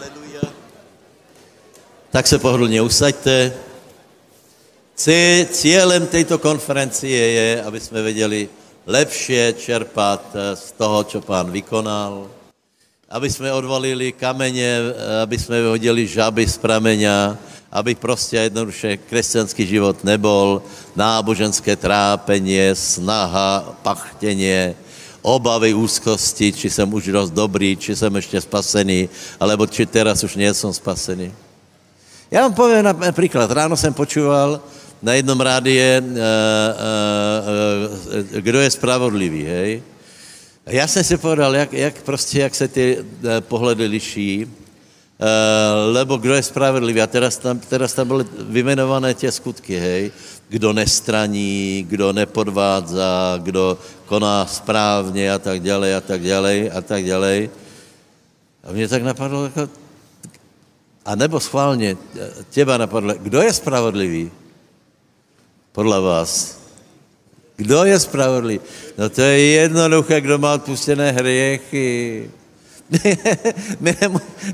Aleluja. Tak se pohodlně usaďte. Cí- Cílem této konferencie je, aby jsme věděli lepšie čerpat z toho, co pán vykonal, aby jsme odvalili kameně, aby jsme vyhodili žaby z prameňa, aby prostě jednoduše křesťanský život nebol náboženské trápení, snaha, pachtěně, obavy, úzkosti, či jsem už dost dobrý, či jsem ještě spasený, alebo či teraz už nejsem spasený. Já vám povím například, ráno jsem počúval na jednom rádie, uh, uh, uh, kdo je spravodlivý, hej? Já jsem si povedal, jak, jak prostě, jak se ty pohledy liší, lebo kdo je spravedlivý. A teraz tam, teraz tam byly vymenované tě skutky, hej. Kdo nestraní, kdo nepodvádza, kdo koná správně a tak dále a tak dále a tak dále. A mě tak napadlo, jako, a nebo schválně, těba napadlo, kdo je spravodlivý? Podle vás. Kdo je spravodlivý? No to je jednoduché, kdo má odpustené hriechy. my, ne,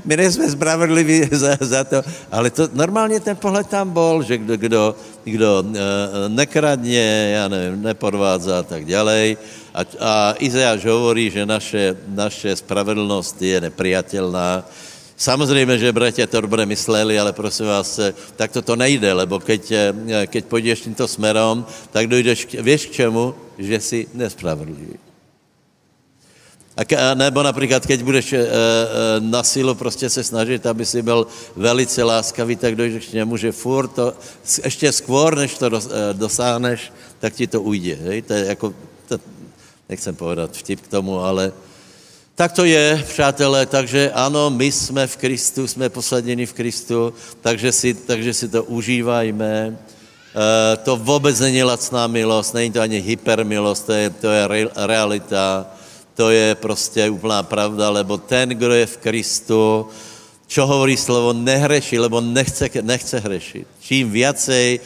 my nejsme spravedliví za, za to, ale to, normálně ten pohled tam byl, že kdo, kdo, kdo uh, nekradně, já nevím, nepodvádza a tak dále. A, a Izajáš hovorí, že naše, naše spravedlnost je neprijatelná. Samozřejmě, že bratia to dobře mysleli, ale prosím vás, tak to, to nejde, lebo keď, keď půjdeš tímto smerom, tak dojdeš, k, víš k čemu? Že jsi nespravedlivý. A nebo například, keď budeš e, e, na sílu prostě se snažit, aby si byl velice láskavý, tak dojdeš k němu, že furt to, ještě skôr, než to e, dosáhneš, tak ti to ujde. Hej? To je jako, to, nechcem povedat vtip k tomu, ale tak to je, přátelé, takže ano, my jsme v Kristu, jsme posaděni v Kristu, takže si, takže si to užívajme. E, to vůbec není lacná milost, není to ani hypermilost, to je, to je re, realita to je prostě úplná pravda, lebo ten, kdo je v Kristu, čo hovorí slovo, nehreší, lebo nechce, nechce hrešit. Čím viacej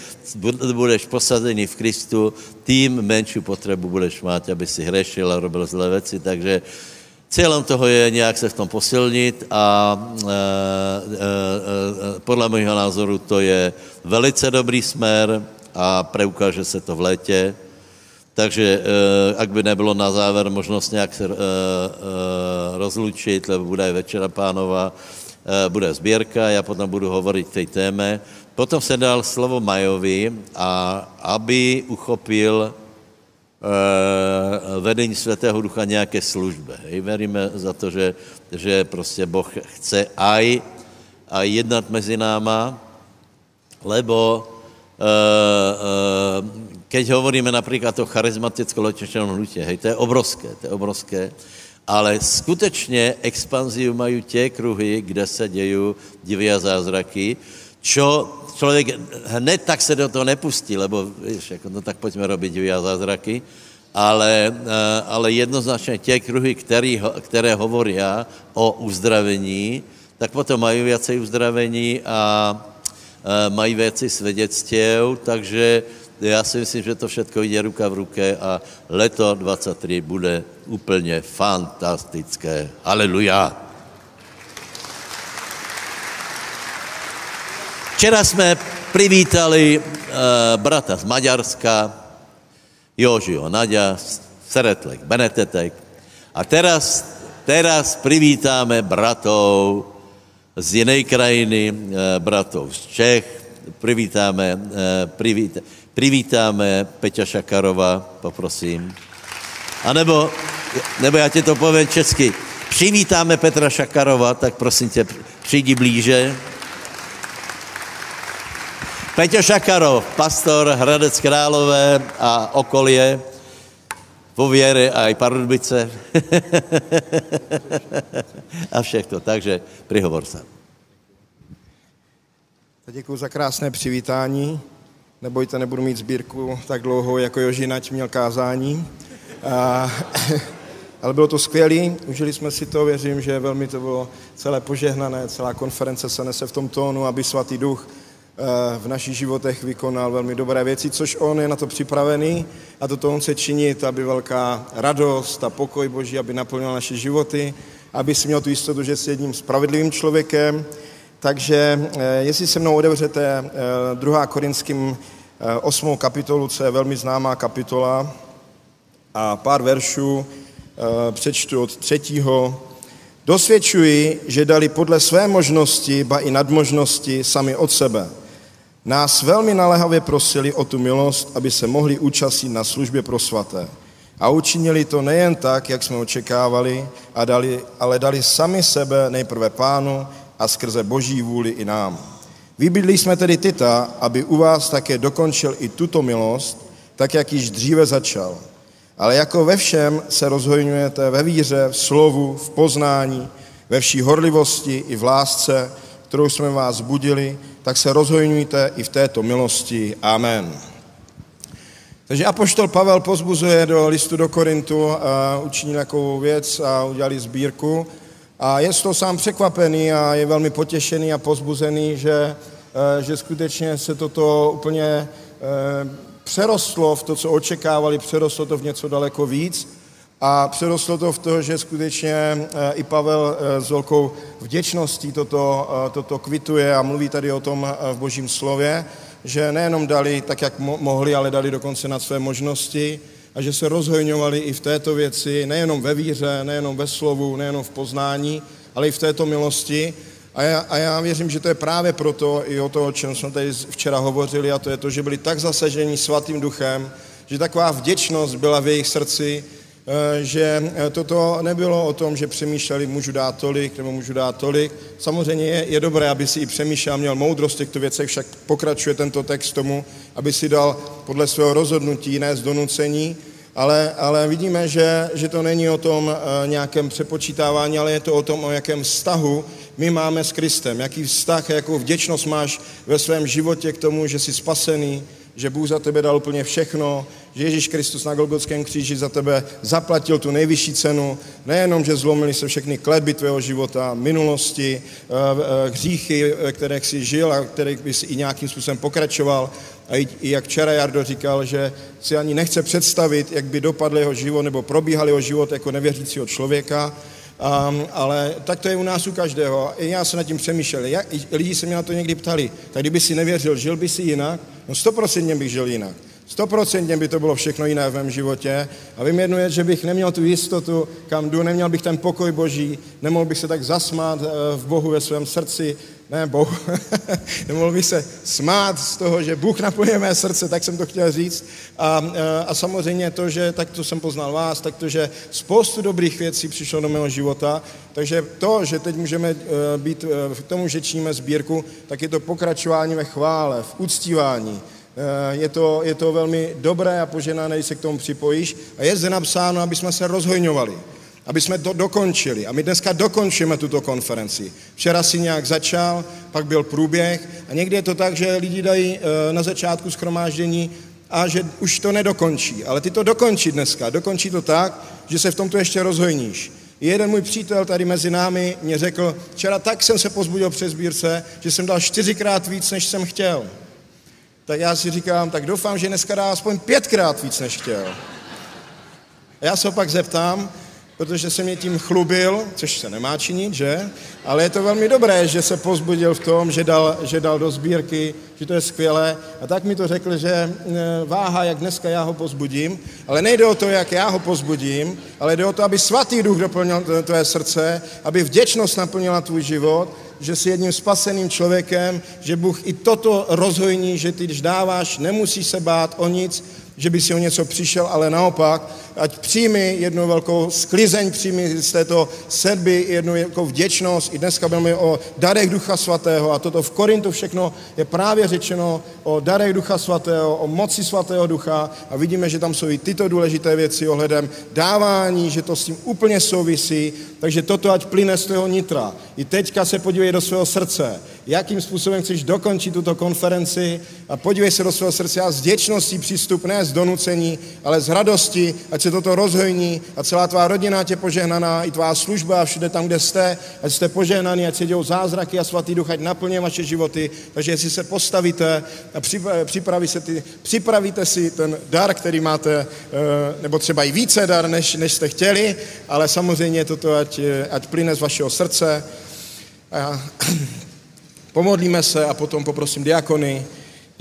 budeš posazený v Kristu, tím menší potřebu budeš mít, aby si hrešil a robil zlé věci. Takže cílem toho je nějak se v tom posilnit a e, e, e, podle mého názoru to je velice dobrý smer a preukáže se to v létě. Takže e, ak by nebylo na záver možnost nějak se e, e, rozlučit, lebo bude večera pánova, bude sbírka, já potom budu hovorit k té téme. Potom se dal slovo Majovi, a aby uchopil vedení Svatého Ducha nějaké službe. Hej, veríme za to, že, že prostě Boh chce aj, aj jednat mezi náma, lebo keď hovoríme například o charizmaticko lečečnom hnutí, hej, to je obrovské, to je obrovské, ale skutečně expanziu mají tě kruhy, kde se dějí divy a zázraky, čo člověk hned tak se do toho nepustí, lebo víš, jako, no tak pojďme robit divy a zázraky, ale, eh, ale jednoznačně tě kruhy, který, které hovorí o uzdravení, tak potom mají věci uzdravení a eh, mají věci svědectvěv, takže já si myslím, že to všechno jde ruka v ruce a leto 23 bude úplně fantastické. Aleluja. Včera jsme privítali uh, brata z Maďarska, Jožio Nadia, Seretlek, Benetetek. A teraz, teraz privítáme bratov z jiné krajiny, uh, bratov z Čech, privítáme, uh, privítáme, Peťa Šakarova, poprosím. A nebo, nebo já ti to povím česky. Přivítáme Petra Šakarova, tak prosím tě, přijdi blíže. Peťo Šakarov, pastor Hradec Králové a okolie, pověry a i Pardubice. a všechno, takže prihovor se. Děkuji za krásné přivítání. Nebojte, nebudu mít sbírku tak dlouho, jako Jožinač měl kázání. A, ale bylo to skvělé, užili jsme si to, věřím, že velmi to bylo celé požehnané, celá konference se nese v tom tónu, aby svatý duch eh, v našich životech vykonal velmi dobré věci, což on je na to připravený a toto on chce činit, aby velká radost a pokoj Boží, aby naplnil naše životy aby si měl tu jistotu, že jsi jedním spravedlivým člověkem. Takže jestli se mnou otevřete 2. Korinským 8. kapitolu, co je velmi známá kapitola, a pár veršů přečtu od třetího. Dosvědčuji, že dali podle své možnosti, ba i nadmožnosti sami od sebe – nás velmi naléhavě prosili o tu milost, aby se mohli účastnit na službě pro svaté. A učinili to nejen tak, jak jsme očekávali, a dali, ale dali sami sebe nejprve pánu a skrze boží vůli i nám. Vybydli jsme tedy Tita, aby u vás také dokončil i tuto milost, tak jak již dříve začal. Ale jako ve všem se rozhojňujete ve víře, v slovu, v poznání, ve vší horlivosti i v lásce, kterou jsme vás budili, tak se rozhojňujte i v této milosti. Amen. Takže Apoštol Pavel pozbuzuje do listu do Korintu a učiní takovou věc a udělali sbírku. A je z toho sám překvapený a je velmi potěšený a pozbuzený, že, eh, že skutečně se toto úplně eh, přerostlo v to, co očekávali, přerostlo to v něco daleko víc. A přerostlo to v to, že skutečně eh, i Pavel s velkou vděčností toto, toto kvituje a mluví tady o tom v božím slově, že nejenom dali tak, jak mohli, ale dali dokonce nad své možnosti a že se rozhojňovali i v této věci, nejenom ve víře, nejenom ve slovu, nejenom v poznání, ale i v této milosti. A já, a já věřím, že to je právě proto i o to, o čem jsme tady včera hovořili, a to je to, že byli tak zasaženi svatým duchem, že taková vděčnost byla v jejich srdci, že eh, toto nebylo o tom, že přemýšleli, můžu dát tolik nebo můžu dát tolik. Samozřejmě je, je dobré, aby si i přemýšlel, měl moudrost v těchto věcech, však pokračuje tento text tomu, aby si dal podle svého rozhodnutí, ne z donucení, ale, ale vidíme, že, že to není o tom uh, nějakém přepočítávání, ale je to o tom, o jakém vztahu my máme s Kristem. Jaký vztah, jakou vděčnost máš ve svém životě k tomu, že jsi spasený, že Bůh za tebe dal úplně všechno, že Ježíš Kristus na Golgotském kříži za tebe zaplatil tu nejvyšší cenu, nejenom, že zlomili se všechny kletby tvého života, minulosti, eh, eh, hříchy, které jsi žil a které bys i nějakým způsobem pokračoval. A i, jak včera Jardo říkal, že si ani nechce představit, jak by dopadl jeho život nebo probíhal jeho život jako nevěřícího člověka, Um, ale tak to je u nás u každého. I já se nad tím přemýšlel. Jak, lidi se mě na to někdy ptali, tak kdyby si nevěřil, žil by si jinak? No stoprocentně bych žil jinak. Stoprocentně by to bylo všechno jiné v mém životě. A vím jednu věc, že bych neměl tu jistotu, kam jdu, neměl bych ten pokoj boží, nemohl bych se tak zasmát eh, v Bohu ve svém srdci, ne Bohu, nemohl bych se smát z toho, že Bůh naplňuje mé srdce, tak jsem to chtěl říct. A, eh, a samozřejmě to, že tak to jsem poznal vás, tak to, že spoustu dobrých věcí přišlo do mého života, takže to, že teď můžeme eh, být v tomu, že číme sbírku, tak je to pokračování ve chvále, v uctívání, Eh, je to, je to velmi dobré a poženané, se k tomu připojíš. A je zde napsáno, aby jsme se rozhojňovali, aby jsme to dokončili. A my dneska dokončíme tuto konferenci. Včera si nějak začal, pak byl průběh a někdy je to tak, že lidi dají eh, na začátku schromáždění a že už to nedokončí. Ale ty to dokončí dneska. Dokončí to tak, že se v tomto ještě rozhojníš. Jeden můj přítel tady mezi námi mě řekl, včera tak jsem se pozbudil přes sbírce, že jsem dal čtyřikrát víc, než jsem chtěl tak já si říkám, tak doufám, že dneska dá aspoň pětkrát víc, než chtěl. A já se ho pak zeptám, protože se mě tím chlubil, což se nemá činit, že? Ale je to velmi dobré, že se pozbudil v tom, že dal, že dal do sbírky, že to je skvělé. A tak mi to řekl, že e, váha, jak dneska já ho pozbudím, ale nejde o to, jak já ho pozbudím, ale jde o to, aby svatý duch doplnil tvé srdce, aby vděčnost naplnila tvůj život že jsi jedním spaseným člověkem, že Bůh i toto rozhojní, že ty, když dáváš, nemusíš se bát o nic, že by si o něco přišel, ale naopak, ať přijmi jednu velkou sklizeň, přijmi z této sedby jednu velkou vděčnost. I dneska budeme o darech Ducha Svatého a toto v Korintu všechno je právě řečeno o darech Ducha Svatého, o moci Svatého Ducha a vidíme, že tam jsou i tyto důležité věci ohledem dávání, že to s tím úplně souvisí, takže toto ať plyne z toho nitra. I teďka se podívej do svého srdce. Jakým způsobem chceš dokončit tuto konferenci a podívej se do svého srdce a s vděčností přístup ne z donucení, ale z radosti, ať se toto rozhojní a celá tvá rodina tě požehnaná, i tvá služba a všude tam, kde jste, ať jste požehnaní, ať se dějou zázraky a svatý duch, ať naplně vaše životy. Takže jestli se postavíte a připraví se ty, připravíte si ten dar, který máte, eh, nebo třeba i více dar, než, než jste chtěli, ale samozřejmě toto, ať, ať plyne z vašeho srdce. A pomodlíme se a potom poprosím diakony,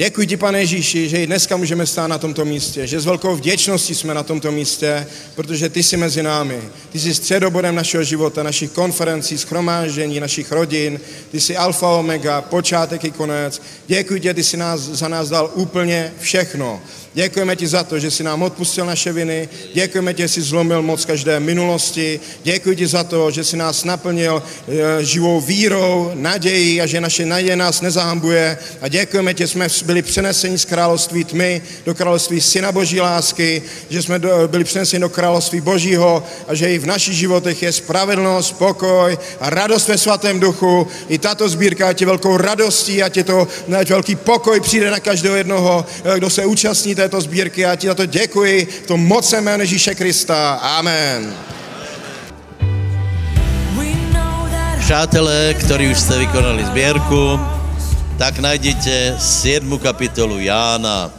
Děkuji ti, pane Ježíši, že i dneska můžeme stát na tomto místě, že s velkou vděčností jsme na tomto místě, protože ty jsi mezi námi. Ty jsi středobodem našeho života, našich konferencí, schromáždění, našich rodin. Ty jsi alfa, omega, počátek i konec. Děkuji ti, ty jsi nás, za nás dal úplně všechno. Děkujeme ti za to, že jsi nám odpustil naše viny. Děkujeme ti, že jsi zlomil moc každé minulosti. Děkuji ti za to, že jsi nás naplnil e, živou vírou, nadějí a že naše naděje nás nezahambuje. A děkujeme ti, že jsme byli přeneseni z království tmy do království Syna Boží lásky, že jsme byli přeneseni do království Božího a že i v našich životech je spravedlnost, pokoj a radost ve svatém duchu. I tato sbírka tě velkou radostí a tě to velký pokoj přijde na každého jednoho, e, kdo se účastní této sbírky. Já ti za to děkuji v tom mocem jméno Ježíše Krista. Amen. Přátelé, ktorí už jste vykonali sběrku, tak najdete 7. kapitolu Jána.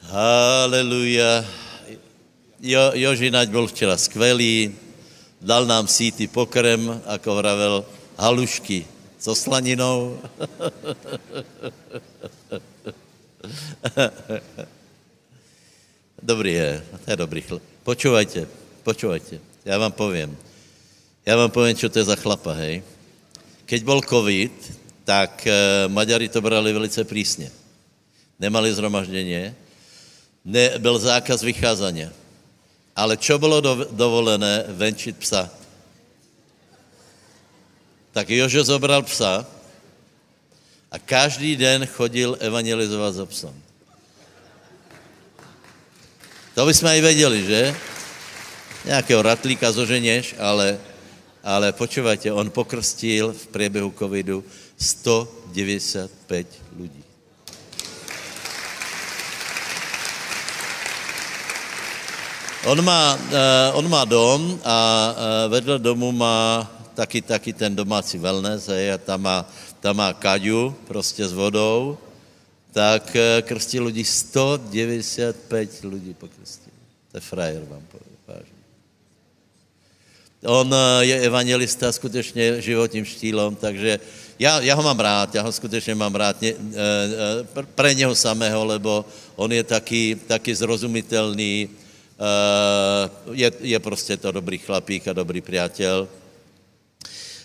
Haleluja. Jo, Joži Naď byl včera skvělý, dal nám síty pokrem, jako vravel, halušky so slaninou. dobrý je, to je dobrý chlap. Počúvajte, počúvajte, já vám povím. Já vám povím, čo to je za chlapa, hej. Keď bol covid, tak e, Maďari to brali velice prísně. Nemali zhromažděně, ne, byl zákaz vycházania. Ale čo bylo do, dovolené? Venčit psa. Tak Jožo zobral psa a každý den chodil evangelizovat za psom. To bychom i věděli, že? Nějakého ratlíka zoženěš, ale, ale počúvajte, on pokrstil v průběhu covidu 195 lidí. On má, uh, on má dom a uh, vedle domu má taky, taky ten domácí wellness, hej, a tam má, tam má kaďu prostě s vodou, tak eh, krstí lidi 195 lidí pokrstí. To je frajer, vám povím. On eh, je evangelista skutečně životním štýlom, takže já, já ho mám rád, já ho skutečně mám rád ně, eh, pre něho samého, lebo on je taky, taky zrozumitelný, je, je prostě to dobrý chlapík a dobrý přítel.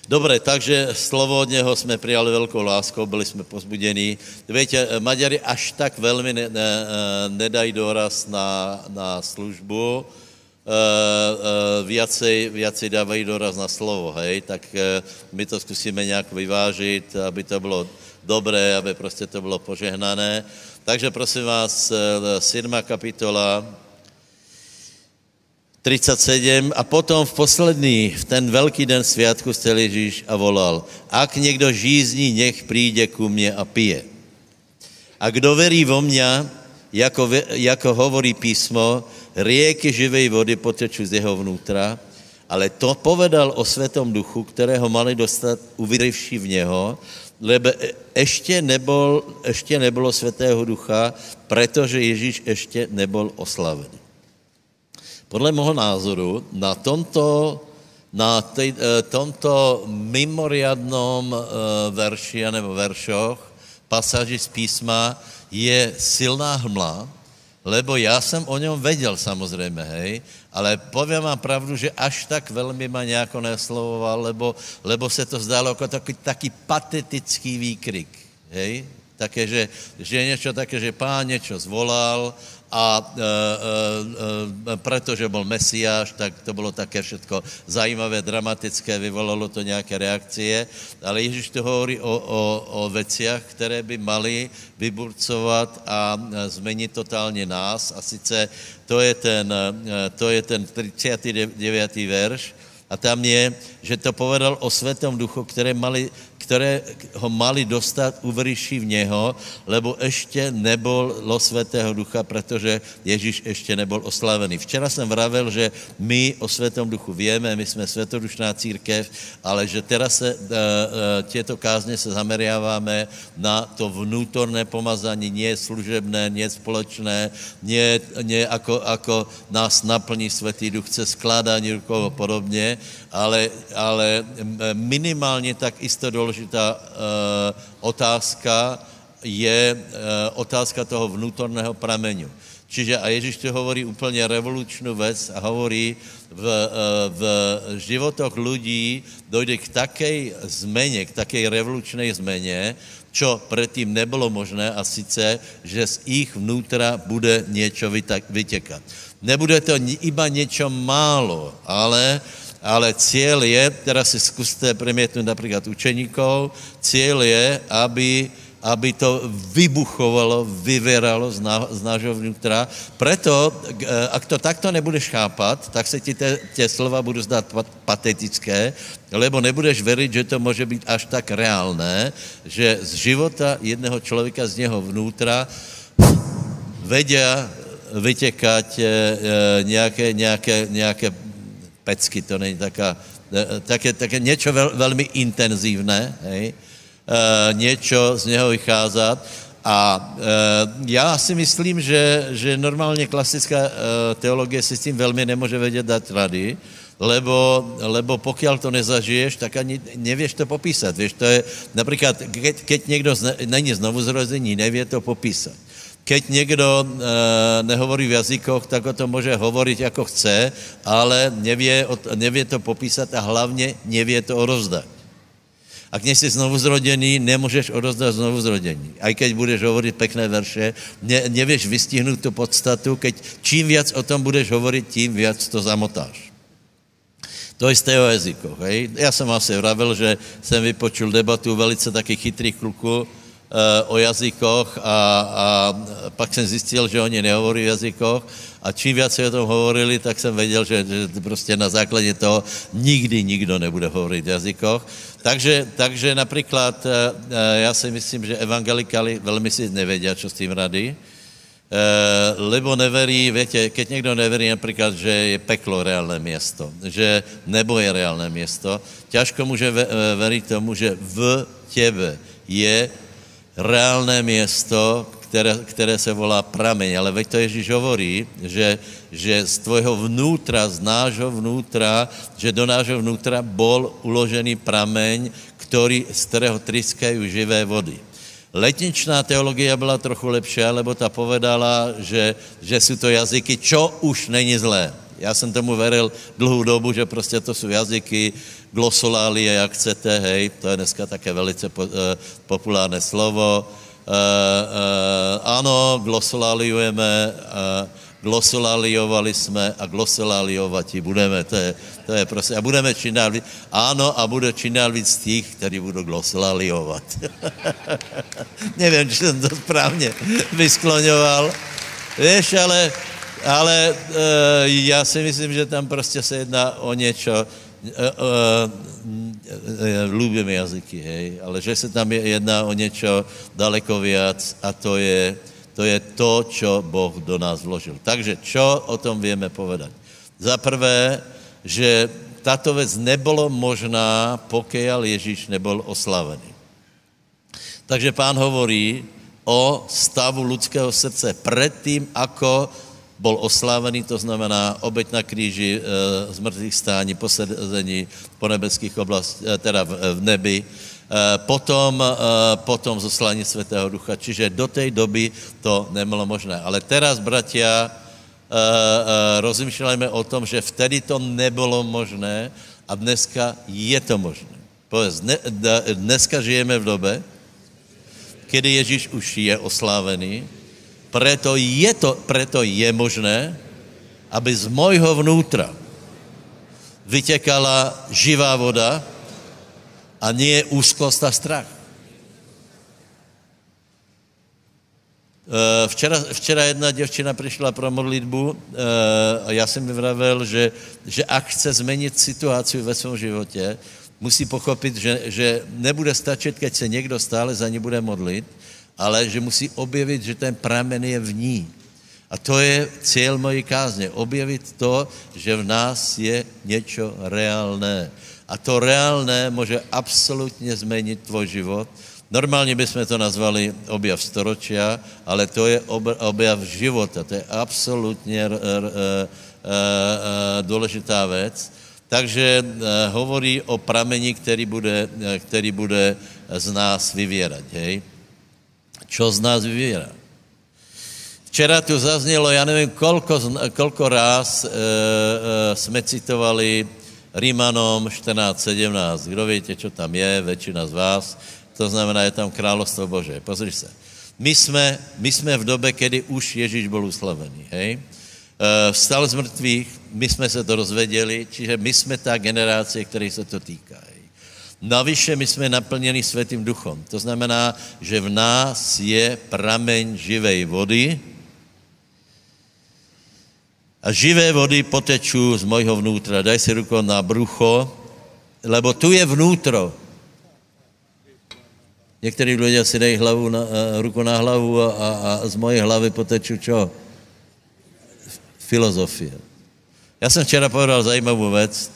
Dobre, takže slovo od něho jsme přijali velkou láskou, byli jsme pozbuděni. Víte, Maďari až tak velmi ne, ne, nedají doraz na, na službu, e, e, viacej, viacej dávají doraz na slovo, hej, tak e, my to zkusíme nějak vyvážit, aby to bylo dobré, aby prostě to bylo požehnané. Takže prosím vás, 7. kapitola, 37 a potom v poslední, v ten velký den světku stel Ježíš a volal, ak někdo žízní, nech přijde ku mně a pije. A kdo verí vo mě, jako, jako hovorí písmo, rieky živej vody poteču z jeho vnútra, ale to povedal o Světom duchu, kterého mali dostat uvěřivší v něho, lebo ještě, nebol, ještě nebylo Světého ducha, protože Ježíš ještě nebyl oslavený. Podle mého názoru na tomto, na tej, eh, tomto mimoriadnom eh, verši nebo veršoch, pasáži z písma, je silná hmla, lebo já jsem o něm věděl samozřejmě, hej, ale povím vám pravdu, že až tak velmi ma nějako neslovoval, lebo, lebo se to zdálo jako taky, taky patetický výkrik, hej, také, že, že něco také, že pán něco zvolal a e, e, e, protože byl mesiáš, tak to bylo také všetko zajímavé, dramatické, vyvolalo to nějaké reakcie, ale Ježíš to hovorí o, o, o veciach, které by mali vyburcovat a e, změnit totálně nás a sice to je ten, e, to je ten 39. verš, A tam je, že to povedal o Svetom duchu, které mali které ho mali dostat, uvrší v něho, lebo ještě nebolo Svetého Ducha, protože Ježíš ještě nebol oslavený. Včera jsem vravel, že my o Svetom Duchu víme, my jsme svetodušná církev, ale že teraz se, uh, uh, těto kázně se zameriáváme na to vnútorné pomazání, nie služebné, nie společné, nie, nie ako, ako nás naplní Svetý Duch cez skládání rukou a podobně, ale, ale minimálně tak isto důležitá uh, otázka je uh, otázka toho vnútorného pramenu. Čiže a Ježíš to hovorí úplně revolučnou věc a hovorí, v, uh, v životoch lidí dojde k takej zmeně, k takej revolučnej zmeně, čo předtím nebylo možné a sice, že z jich vnútra bude něco vytěkat. Nebude to iba něco málo, ale ale cíl je, teraz si zkuste premietnout například učeníkov, cíl je, aby, aby to vybuchovalo, vyvěralo z, ná, z nášho vnitra. Preto, eh, ak to takto nebudeš chápat, tak se ti tě slova budou zdát patetické, lebo nebudeš věřit, že to může být až tak reálné, že z života jedného člověka, z něho vnútra, vedia vytěkať nějaké, nějaké, nějaké pecky, to není taká, eh, také, také něco vel, velmi intenzivné, hej? E, něco z něho vycházet. A e, já si myslím, že, že normálně klasická e, teologie si s tím velmi nemůže vědět dát rady, lebo, lebo pokud to nezažiješ, tak ani nevěš to popísat. Víš, to je například, keď, keď někdo zne, není znovu zrození, nevě to popísat. Keď někdo e, nehovorí v jazykoch, tak o to může hovorit jako chce, ale nevě, nevě to popísat a hlavně nevě to rozdat. A když jsi znovu zrodený, nemůžeš odozdat znovu zrodění. A keď budeš hovorit pekné verše, ne, nevěš vystihnout tu podstatu, keď čím víc o tom budeš hovorit, tím víc to zamotáš. To je o jazykoch. Hej? Já jsem asi vravil, že jsem vypočul debatu velice taky chytrých kluků, o jazykoch a, a pak jsem zjistil, že oni nehovorí v jazykoch a čím víc o tom hovorili, tak jsem věděl, že, že prostě na základě toho nikdy nikdo nebude hovorit v jazykoch. Takže, takže například eh, eh, já si myslím, že evangelikali velmi si nevědí, co s tím rady, lebo neverí, větě, keď někdo neverí například, že je peklo reálné město, že nebo je reálné město, těžko může veriť tomu, že v těbe je reálné město, které, které se volá prameň. Ale veď to Ježíš hovorí, že, že z tvojho vnútra, z nášho vnútra, že do nášho vnútra bol uložený prameň, který, z kterého tryskají živé vody. Letničná teologie byla trochu lepší, lebo ta povedala, že, že jsou to jazyky, čo už není zlé. Já jsem tomu veril dlouhou dobu, že prostě to jsou jazyky, glosolálie, jak chcete, hej, to je dneska také velice po, uh, populárné slovo. Uh, uh, ano, glosoláliujeme, uh, glosoláliovali jsme a glosoláliovati budeme, to je, to je prostě, a budeme čím dál víc, ano, a bude čím dál víc těch, kteří budou glosoláliovat. Nevím, či jsem to správně vyskloňoval. Víš, ale ale uh, já si myslím, že tam prostě se jedná o něco, uh, uh, lubíme jazyky, hej, ale že se tam jedná o něco daleko víc a to je, to je to, čo Boh do nás vložil. Takže čo o tom víme povedat? Za prvé, že tato věc nebylo možná, pokud Ježíš nebyl oslavený. Takže pán hovorí o stavu lidského srdce předtím, ako bol oslávený, to znamená obeď na kříži, e, zmrtvých stání, posedení po nebeských oblastí, e, teda v, v nebi, e, potom, e, potom zoslání Svatého Ducha. Čiže do té doby to nebylo možné. Ale teraz, bratia, rozmýšlejme o tom, že vtedy to nebylo možné a dneska je to možné. Povedz, dne, dneska žijeme v době, kdy Ježíš už je oslávený, Preto je, to, preto je možné, aby z mojho vnútra vytekala živá voda a nie úzkost a strach. Eh, včera, včera jedna děvčina přišla pro modlitbu a já jsem vyvravel, že, že ak chce změnit situaci ve svém životě, musí pochopit, že, že nebude stačit, keď se někdo stále za ní bude modlit, ale že musí objevit, že ten pramen je v ní. A to je cíl mojí kázně. Objevit to, že v nás je něco reálné. A to reálné může absolutně změnit tvoj život. Normálně bychom to nazvali objav storočia, ale to je objav života. To je absolutně důležitá věc. Takže hovorí o prameni, který bude, který bude z nás vyvěrat. Hej? Čo z nás vyvěrá? Včera tu zaznělo, já nevím, kolko, kolko ráz e, e, jsme citovali Rímanom 14.17. Kdo víte, co tam je, většina z vás, to znamená, je tam královstvo Bože. Pozri se. My jsme, my jsme v době, kdy už Ježíš byl uslavený, hej? E, vstal z mrtvých, my jsme se to rozvěděli, čiže my jsme ta generace, který se to týká. Navyše my jsme naplněni světým duchom. To znamená, že v nás je prameň živej vody, a živé vody potečou z mojho vnútra. Daj si ruku na brucho, lebo tu je vnútro. Někteří lidé si dají hlavu na, uh, ruku na hlavu a, a, a z mojej hlavy poteču čo? Filozofie. Já jsem včera povedal zajímavou věc,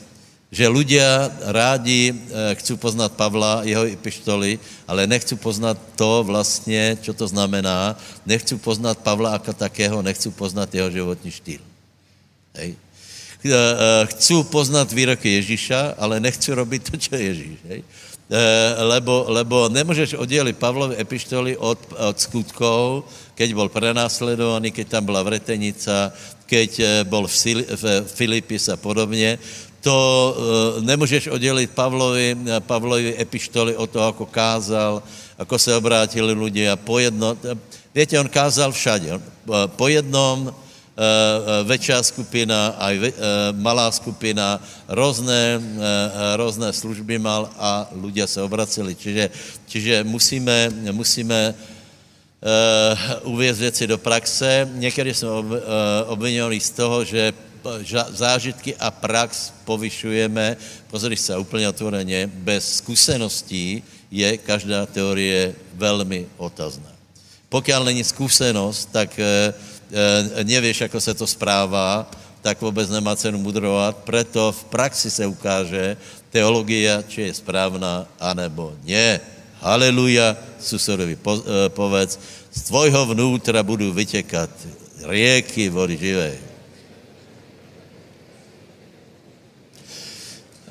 že ľudia rádi uh, chcou poznat Pavla, jeho epištoly, ale nechcou poznat to vlastně, co to znamená. Nechcou poznat Pavla jako takého, nechcou poznat jeho životní štýl. Hej. Eh, eh, chci poznat výroky Ježíša, ale nechci robit to, co Ježíš. Hej. Eh, lebo, lebo nemůžeš oddělit Pavlovi epištoly od, od skutkov, keď byl prenásledovaný, keď tam byla vretenica, keď byl v, Filipis a podobně. To uh, nemůžeš oddělit Pavlovi, Pavlovi epištoly od toho, ako kázal, ako se obrátili lidé a po jedno, Víte, on kázal všade. Po jednom Eh, eh, väčšia skupina, aj eh, malá skupina, různé, různé služby mal a ľudia se obraceli. Čiže, čiže musíme, musíme uvězt věci do praxe. Někdy jsme obvinovali z toho, že zážitky a prax povyšujeme, pozri se úplně otvoreně, bez zkušeností je každá teorie velmi otazná. Pokud není zkušenost, tak Eh, nevíš, ako se to správá, tak vůbec nemá cenu mudrovat. Proto v praxi se ukáže teologie, či je správná, anebo ne. Haleluja, susedovi po, eh, povedz, z tvojho vnútra budou vytěkat rieky vody živé.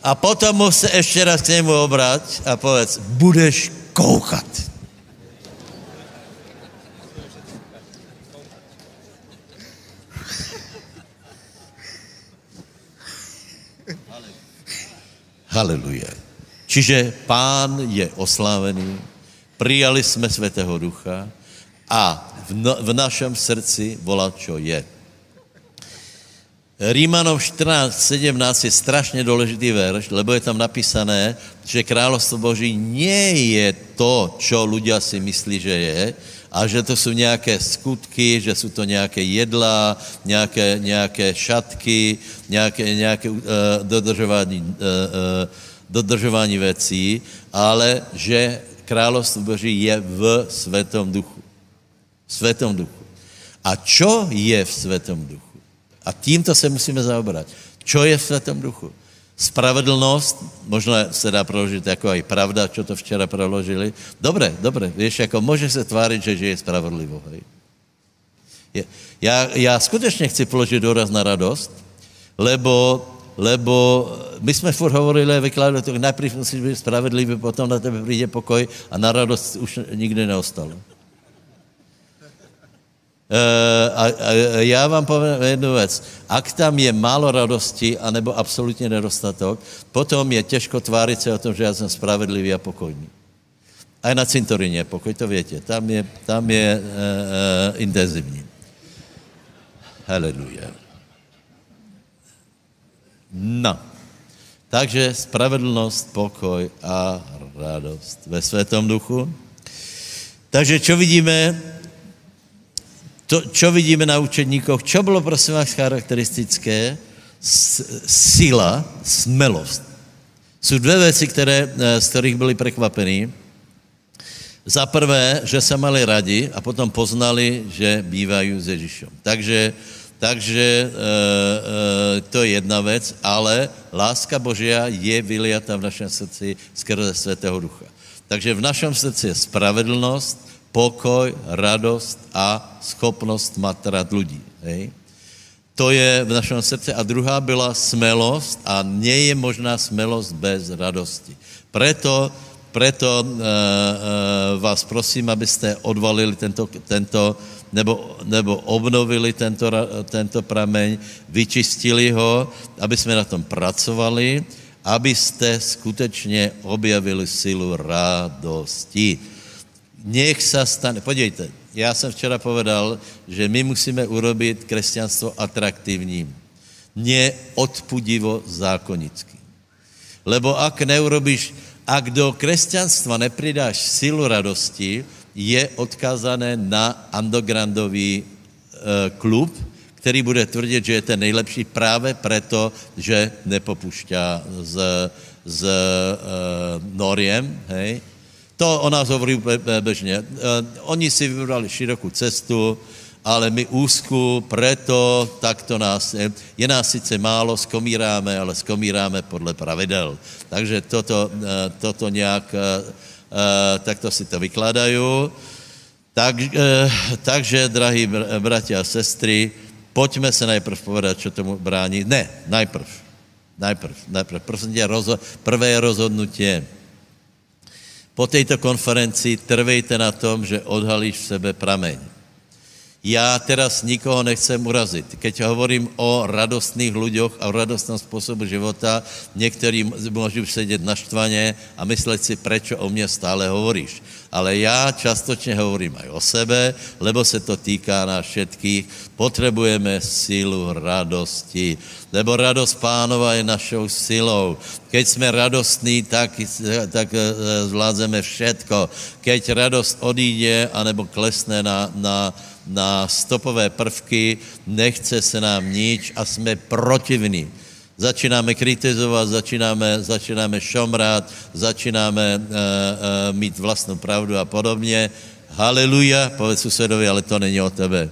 A potom se ještě raz k němu obrať a povedz, budeš koukat. Haleluja. Čiže pán je oslávený, přijali jsme Svatého Ducha a v, no, v našem srdci volá, čo je. Rímanov 14, 17 je strašně důležitý verš, lebo je tam napísané, že královstvo Boží nie je to, čo ľudia si myslí, že je, a že to jsou nějaké skutky, že jsou to nějaké jedla, nějaké, nějaké šatky, nějaké, nějaké uh, dodržování, uh, uh, dodržování věcí, ale že království Boží je v Světom duchu. Světom duchu. A čo je v Světom duchu? A tímto se musíme zaobrat. Čo je v Světom duchu? Spravedlnost, možná se dá proložit jako i pravda, čo to včera proložili. Dobré, dobré, víš, jako může se tvářit, že žije spravedlivo. Hej. Já, já skutečně chci položit důraz na radost, lebo, lebo my jsme furt hovorili vykládali to, najprv musíš být spravedlivý, potom na tebe přijde pokoj a na radost už nikdy neostalo. Eh, a, a já vám povím jednu věc. Ak tam je málo radosti, anebo absolutně nedostatok, potom je těžko tvářit se o tom, že já jsem spravedlivý a pokojný. A na cintorině, pokud to větě, tam je, tam je uh, uh, intenzivní. Haleluja. No. Takže spravedlnost, pokoj a radost ve světom duchu. Takže čo vidíme? To, čo vidíme na učedníkoch, čo bylo prosím vás charakteristické? S, sila, smelost. Jsou dvě věci, které, z kterých byli překvapení. Za prvé, že se mali radi a potom poznali, že bývají s Ježíšem. Takže, takže e, e, to je jedna věc, ale láska Božia je vyliata v našem srdci skrze Svatého Ducha. Takže v našem srdci je spravedlnost, pokoj, radost a schopnost matrat lidí. Hej? To je v našem srdci. A druhá byla smelost a nie je možná smelost bez radosti. Preto Preto uh, uh, vás prosím, abyste odvalili tento, tento nebo, nebo obnovili tento, tento prameň, vyčistili ho, aby jsme na tom pracovali, abyste skutečně objavili silu radosti. Nech se stane, podívejte, já jsem včera povedal, že my musíme urobit křesťanstvo atraktivním, neodpudivo zákonickým. Lebo ak neurobíš, ak do křesťanstva nepridáš silu radosti, je odkázané na undergroundový e, klub, který bude tvrdit, že je ten nejlepší právě proto, že nepopušťá z, z e, noriem, hej. To o nás hovorí bežně. E, oni si vybrali širokou cestu, ale my úzku, preto takto nás, je, je nás sice málo, skomíráme, ale skomíráme podle pravidel. Takže toto, eh, toto nějak, eh, eh, takto si to vykladají. Tak, takže, drahí bratia a sestry, pojďme se najprv povedat, co tomu brání. Ne, najprv. Najprv, najprv. Prosím tě, rozho- prvé rozhodnutí. Po této konferenci trvejte na tom, že odhalíš v sebe prameň já teraz nikoho nechcem urazit. Keď hovorím o radostných ľuďoch a o radostnom způsobu života, některý můžu sedět na štvaně a myslet si, prečo o mě stále hovoríš. Ale já častočně hovorím aj o sebe, lebo se to týká nás všetkých. Potřebujeme sílu radosti, lebo radost pánova je našou silou. Keď jsme radostní, tak, tak eh, zvládneme všetko. Keď radost odíde, anebo klesne na, na na stopové prvky, nechce se nám nič a jsme protivní. Začínáme kritizovat, začínáme, začínáme šomrát, začínáme uh, uh, mít vlastnou pravdu a podobně. Haleluja, povedz susedovi, ale to není o tebe.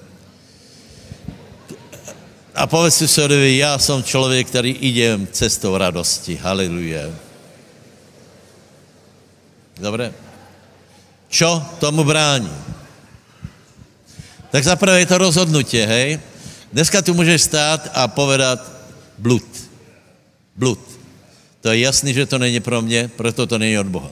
A povedz susedovi, já jsem člověk, který idem cestou radosti. Haleluja. Dobré? Čo tomu brání? Tak zaprvé je to rozhodnutí, hej? Dneska tu můžeš stát a povedat blud. Blud. To je jasný, že to není pro mě, proto to není od Boha.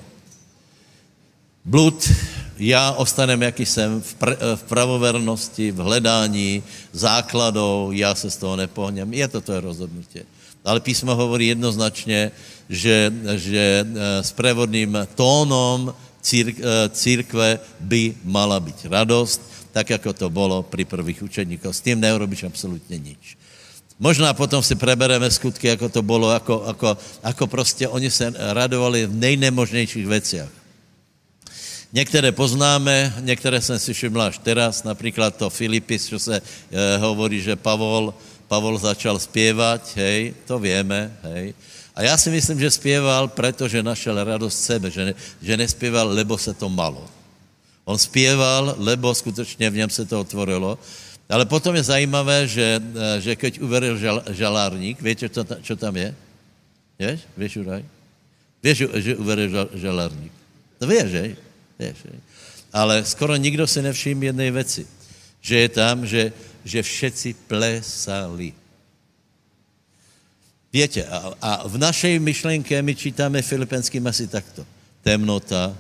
Blud, já ostanem, jaký jsem, v, pr- v pravovernosti, v hledání základou, já se z toho nepohněm. Je to to rozhodnutí. Ale písmo hovorí jednoznačně, že, že eh, s prevodným círk, eh, církve by mala být radost, tak jako to bylo při prvých učeníkoch. S tím neurobíš absolutně nič. Možná potom si prebereme skutky, jako to bylo, jako, jako, jako prostě oni se radovali v nejnemožnějších věcech. Některé poznáme, některé jsem si všiml až teraz, například to Filipis, co se e, hovorí, že Pavol, Pavol začal zpěvat, hej, to víme, hej. A já si myslím, že zpěval, protože našel radost sebe, že, ne, že nespěval, lebo se to malo. On zpěval, lebo skutečně v něm se to otvorilo. Ale potom je zajímavé, že, eh, že keď uveril žal, žalárník, víte, co, čo tam je? Víš? Víš, Uraj? Víš, že uveril žal, žalárník? To víš, že? Víš, že? Ale skoro nikdo si nevšiml jedné věci. Že je tam, že, že všetci plesali. Víte, a, a v našej myšlenke my čítáme filipenským asi takto. Temnota,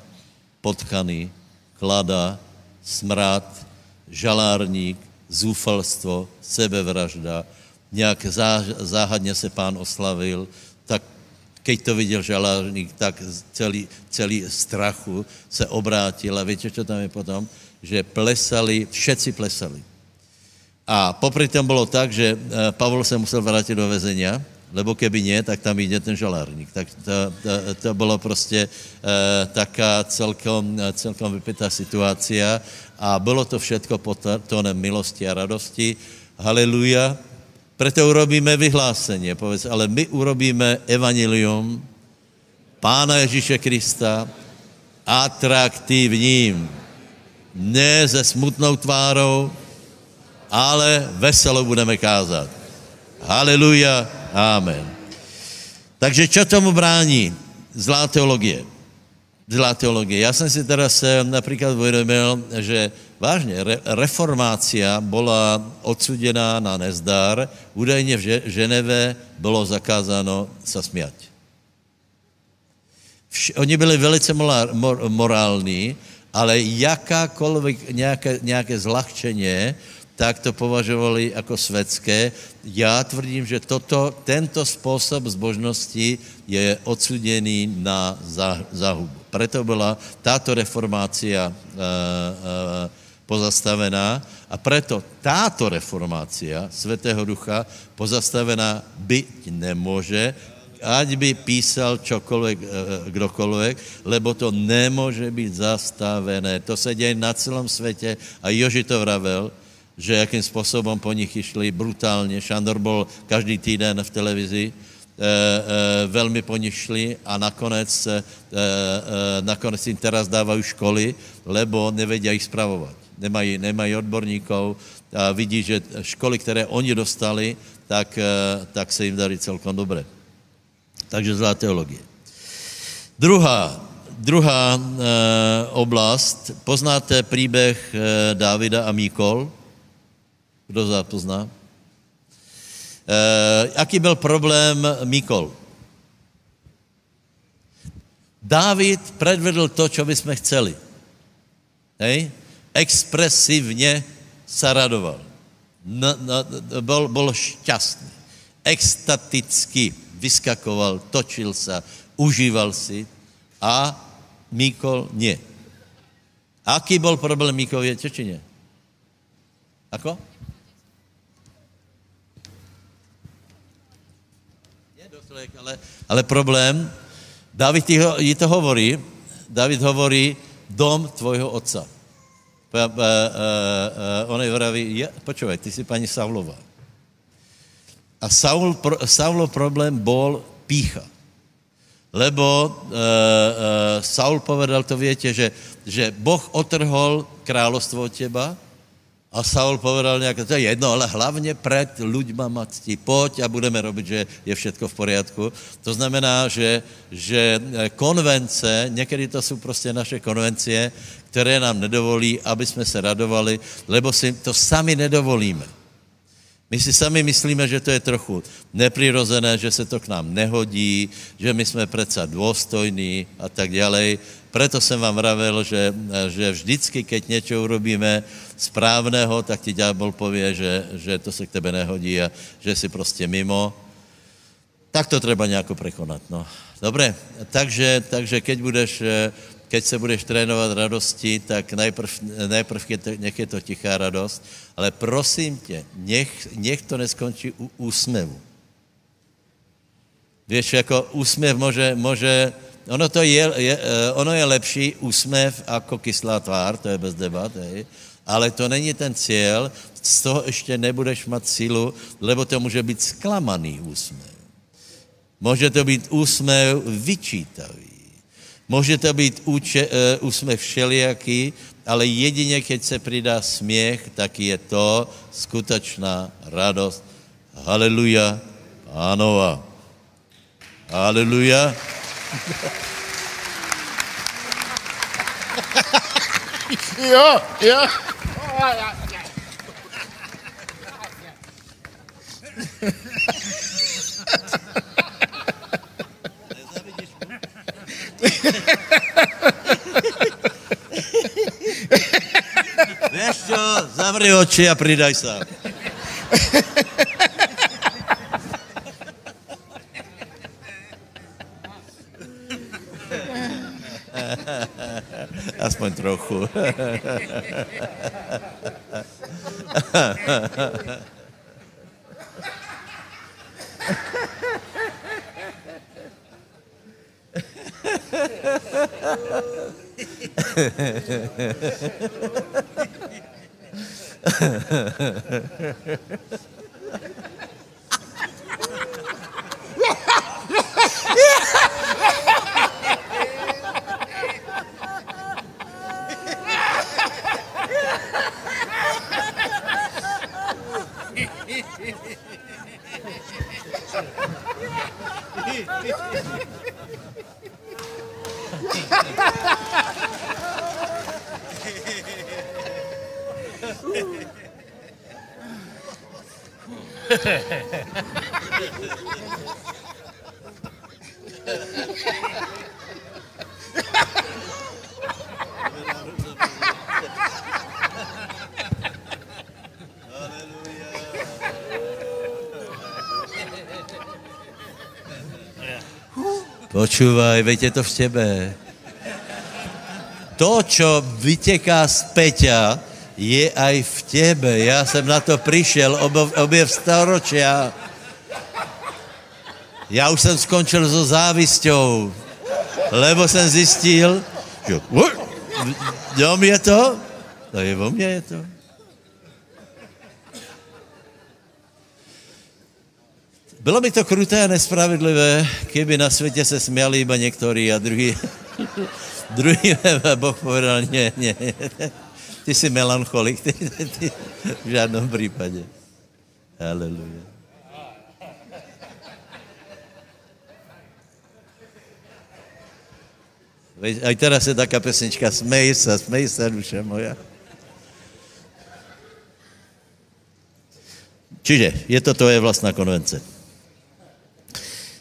potkaný, klada, smrad, žalárník, zúfalstvo, sebevražda, nějak zá, záhadně se pán oslavil, tak keď to viděl žalárník, tak celý, celý strachu se obrátil a víte, co tam je potom? Že plesali, všetci plesali. A popri tom bylo tak, že eh, Pavol se musel vrátit do vezenia lebo keby nie, tak tam jde ten žalárník. Tak to, to, to bylo prostě e, taká celkom, celkom vypitá situácia a bylo to všetko pod tónem milosti a radosti. Haleluja. Preto urobíme vyhlásení, povedz, ale my urobíme evangelium Pána Ježíše Krista atraktivním. Ne se smutnou tvárou, ale veselo budeme kázat. Haleluja, amen. Takže čo tomu brání? Zlá teologie. Zlá teologie. Já jsem si teda se například uvědomil, že vážně, re, reformácia byla odsuděná na nezdar, údajně v Ženeve bylo zakázáno se smět. Oni byli velice mor, morální, ale jakákoliv nějaké, nějaké zlahčeně, tak to považovali jako světské. Já tvrdím, že toto, tento způsob zbožnosti je odsuděný na záhubu. Proto byla táto reformácia e, e, pozastavená a proto táto reformácia Svetého Ducha pozastavená být nemůže, ať by písal čokoliv, eh, kdokoliv, lebo to nemůže být zastavené. To se děje na celém světě a Joži to vravel, že jakým způsobem po nich išli brutálně. Šandor byl každý týden v televizi, e, e, velmi po nich šli a nakonec, e, e, nakonec jim teraz dávají školy, lebo nevedia ich spravovat. Nemají, nemají odborníkov a vidí, že školy, které oni dostali, tak, e, tak se jim darí celkom dobře. Takže zlá teologie. Druhá, druhá e, oblast, poznáte příběh e, Dávida a Míkol? Kdo z vás pozná? E, jaký byl problém Míkol? Dávid predvedl to, co bychom chceli. Hej? Expresivně se radoval. No, no, byl, byl šťastný. Extaticky vyskakoval, točil se, užíval si a Míkol nie. Aký byl problém Míkově, či nie? Ako? Člověk, ale, ale problém, David jí to hovorí, David hovorí, dom tvojho otca. Pa, pa, uh, uh, on je vraví, ja, počúvaj, ty si paní Saulová. A Saul, pro, Saulov problém bol pícha. Lebo uh, uh, Saul povedal, to viete, že, že Boh otrhol královstvo od teba, a Saul povedal nějak, to je jedno, ale hlavně před ľuďma ma ctí. Pojď a budeme robit, že je všetko v poriadku. To znamená, že, že konvence, někdy to jsou prostě naše konvencie, které nám nedovolí, aby jsme se radovali, lebo si to sami nedovolíme. My si sami myslíme, že to je trochu neprirozené, že se to k nám nehodí, že my jsme přece dôstojní a tak dále. Proto jsem vám vravel, že, že vždycky, keď něco urobíme správného, tak ti ďábel pově, že, že to se k tebe nehodí a že jsi prostě mimo. Tak to treba nějak prekonat. No. Dobré, takže, takže keď budeš keď se budeš trénovat radosti, tak najprv, najprv je to, nech je to tichá radost, ale prosím tě, nech, nech to neskončí u úsměvu. Víš, jako úsměv může, může ono, to je, je, eh, ono je lepší úsměv jako kyslá tvár, to je bez debat, hej, ale to není ten cíl, z toho ještě nebudeš mít sílu, lebo to může být zklamaný úsměv. Může to být úsměv vyčítavý. Může to být uh, úsměv všelijaký, ale jedině, keď se přidá směch, tak je to skutečná radost. Haleluja, pánova. Haleluja. jo, jo. Víš čo, zavři oči a přidaj se. that's Aspoň trochu. Počúvaj, veď je to v tebe. To, čo vyteká z Peťa, je aj v tebe. Já jsem na to přišel, objev staročia. Já už jsem skončil so závisťou, lebo jsem zjistil, že jo, je to, to je vo mně je to. Bylo by to kruté a nespravedlivé, kdyby na světě se směli iba některý a druhý, druhý Boh povedal, ne, ne, ty jsi melancholik, ty, ty, ty, v žádném případě. Haleluja. A teraz je taká pesnička, smej se, smej se, duše moja. Čiže je to tvoje vlastná konvence.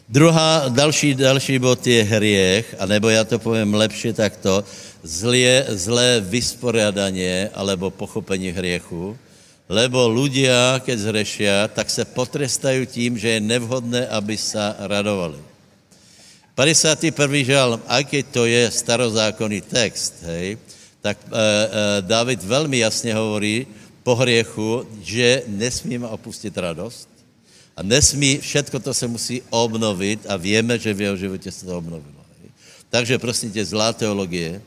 Druhá, další, další bod je hriech, anebo já to povím lepší takto, zlé, zlé vysporiadaně alebo pochopení hriechu, lebo ľudia, keď zhrešia, tak se potrestají tím, že je nevhodné, aby se radovali. 51. žalm, aj keď to je starozákonný text, hej, tak e, e, David velmi jasně hovorí po hriechu, že nesmíme opustit radost, a nesmí, všetko to se musí obnovit a víme, že v jeho životě se to obnovilo. Hej. Takže prosím tě, zlá teologie,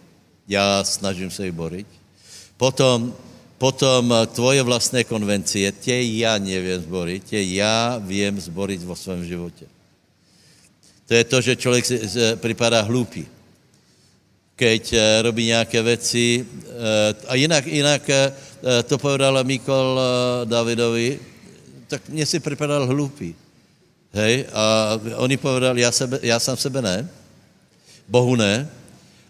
já snažím se ji borit. Potom, potom tvoje vlastné konvencie, tě já nevím zborit, tě já vím zborit vo svém životě. To je to, že člověk si, připadá hlupý. Keď eh, robí nějaké věci. Eh, a jinak, jinak eh, to povedal Mikol Davidovi, tak mně si připadal hlupý. Hej, a oni povedali, já, sebe, já sám sebe ne, Bohu ne,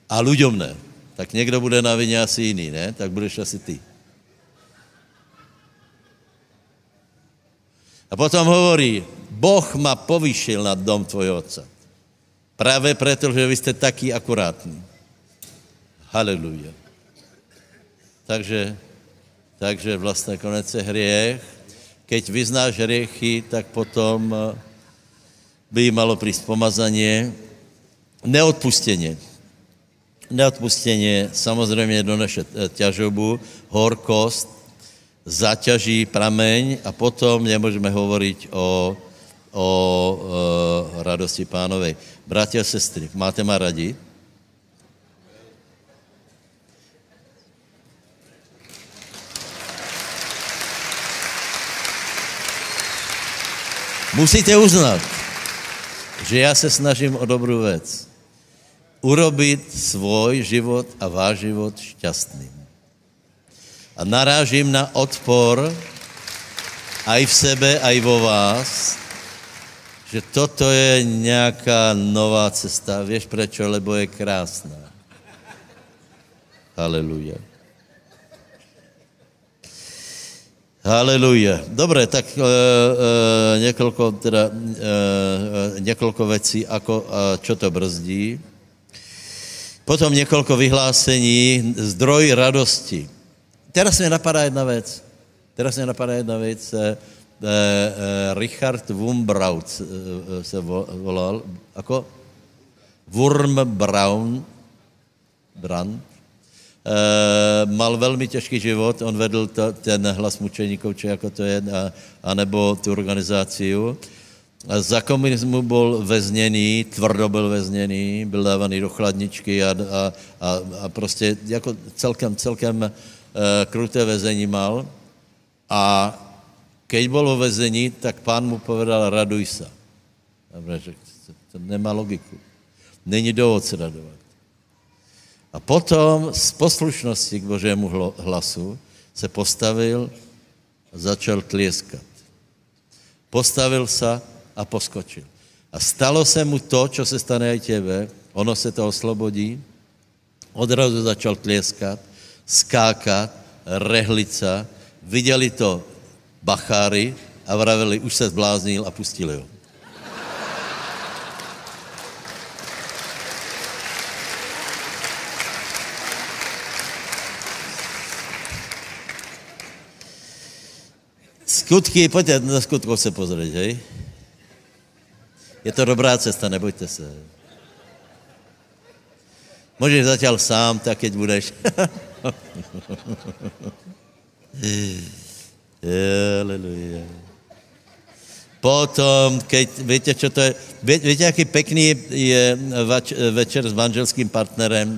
a ľuďom ne. Tak někdo bude na vině asi jiný, ne? Tak budeš asi ty. A potom hovorí, Boh ma povýšil nad dom tvojho otca. Právě proto, že vy jste taky akurátní. Haleluja. Takže, takže vlastně konec je hriech. Keď vyznáš hriechy, tak potom eh, by malo prísť pomazanie. Neodpustenie. Neodpustenie samozřejmě donese eh, ťažobu, horkost, zaťaží prameň a potom nemůžeme hovoriť o, o o eh, radosti pánovej. Bratia a sestry, máte ma radi? Musíte uznat, že já se snažím o dobrou věc. Urobit svůj život a váš život šťastným. A narážím na odpor aj v sebe, aj vo vás, že toto je nějaká nová cesta. Víš proč? Lebo je krásná. Haleluja. Haleluja. Dobre, tak e, e, několiko, teda, e, několiko věcí, ako, e, čo to brzdí. Potom několiko vyhlásení, zdroj radosti. Teraz mě napadá jedna věc. Teraz mě napadá jedna věc. E, e, Richard Wumbraut e, se volal. Ako? Wurm Braun. Brand Eh, mal velmi těžký život, on vedl to, ten hlas mučeníkov, či jako to je, a, anebo tu organizaci. Za komunismu byl vezněný, tvrdo byl vezněný, byl dávaný do chladničky a, a, a, a prostě jako celkem, celkem uh, kruté vezení mal. A keď byl vezení, tak pán mu povedal, raduj se. Že to nemá logiku. Není dovod se radovat. A potom z poslušnosti k Božému hlasu se postavil a začal tlieskat. Postavil se a poskočil. A stalo se mu to, co se stane aj tebe, ono se to oslobodí, odrazu začal tlieskat, skákat, rehlica, viděli to bacháry a vraveli, už se zbláznil a pustili ho. Skutky, pojďte na skutku se pozrieť, hej? Je to dobrá cesta, nebojte se. Můžeš začal sám, tak keď budeš. Aleluja. Potom, keď, víte, čo to je, víte, jaký pekný je večer s manželským partnerem,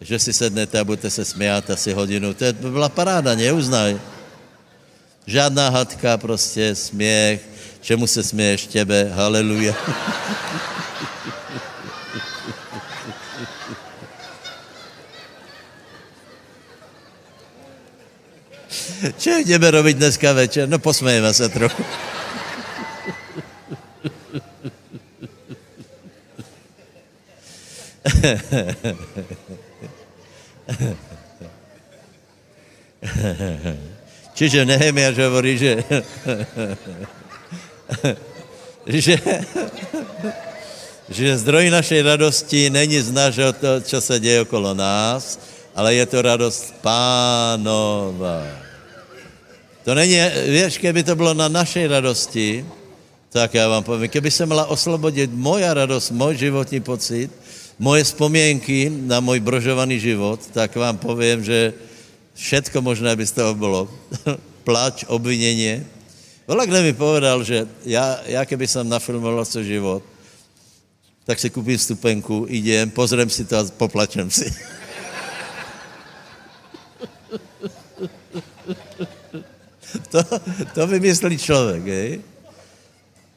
že si sednete a budete se směát asi hodinu. To je, byla paráda, neuznaj. Žádná hadka, prostě směch. Čemu se směješ těbe? Haleluja. Co jdeme robit dneska večer? No posmějeme se trochu. Čiže Nehemiáš hovorí, že, že, že zdroj našej radosti není z našeho to, čo se děje okolo nás, ale je to radost pánova. To není, víš, keby to bylo na našej radosti, tak já vám povím, keby se měla oslobodit moja radost, můj životní pocit, moje vzpomínky na můj brožovaný život, tak vám povím, že Všetko možné by z toho bylo. Plač, obvinění. Volak mi povedal, že já, já keby jsem nafilmoval svůj život, tak si koupím stupenku, idem, pozriem si to a poplačem si. to, to vymyslí člověk, hej?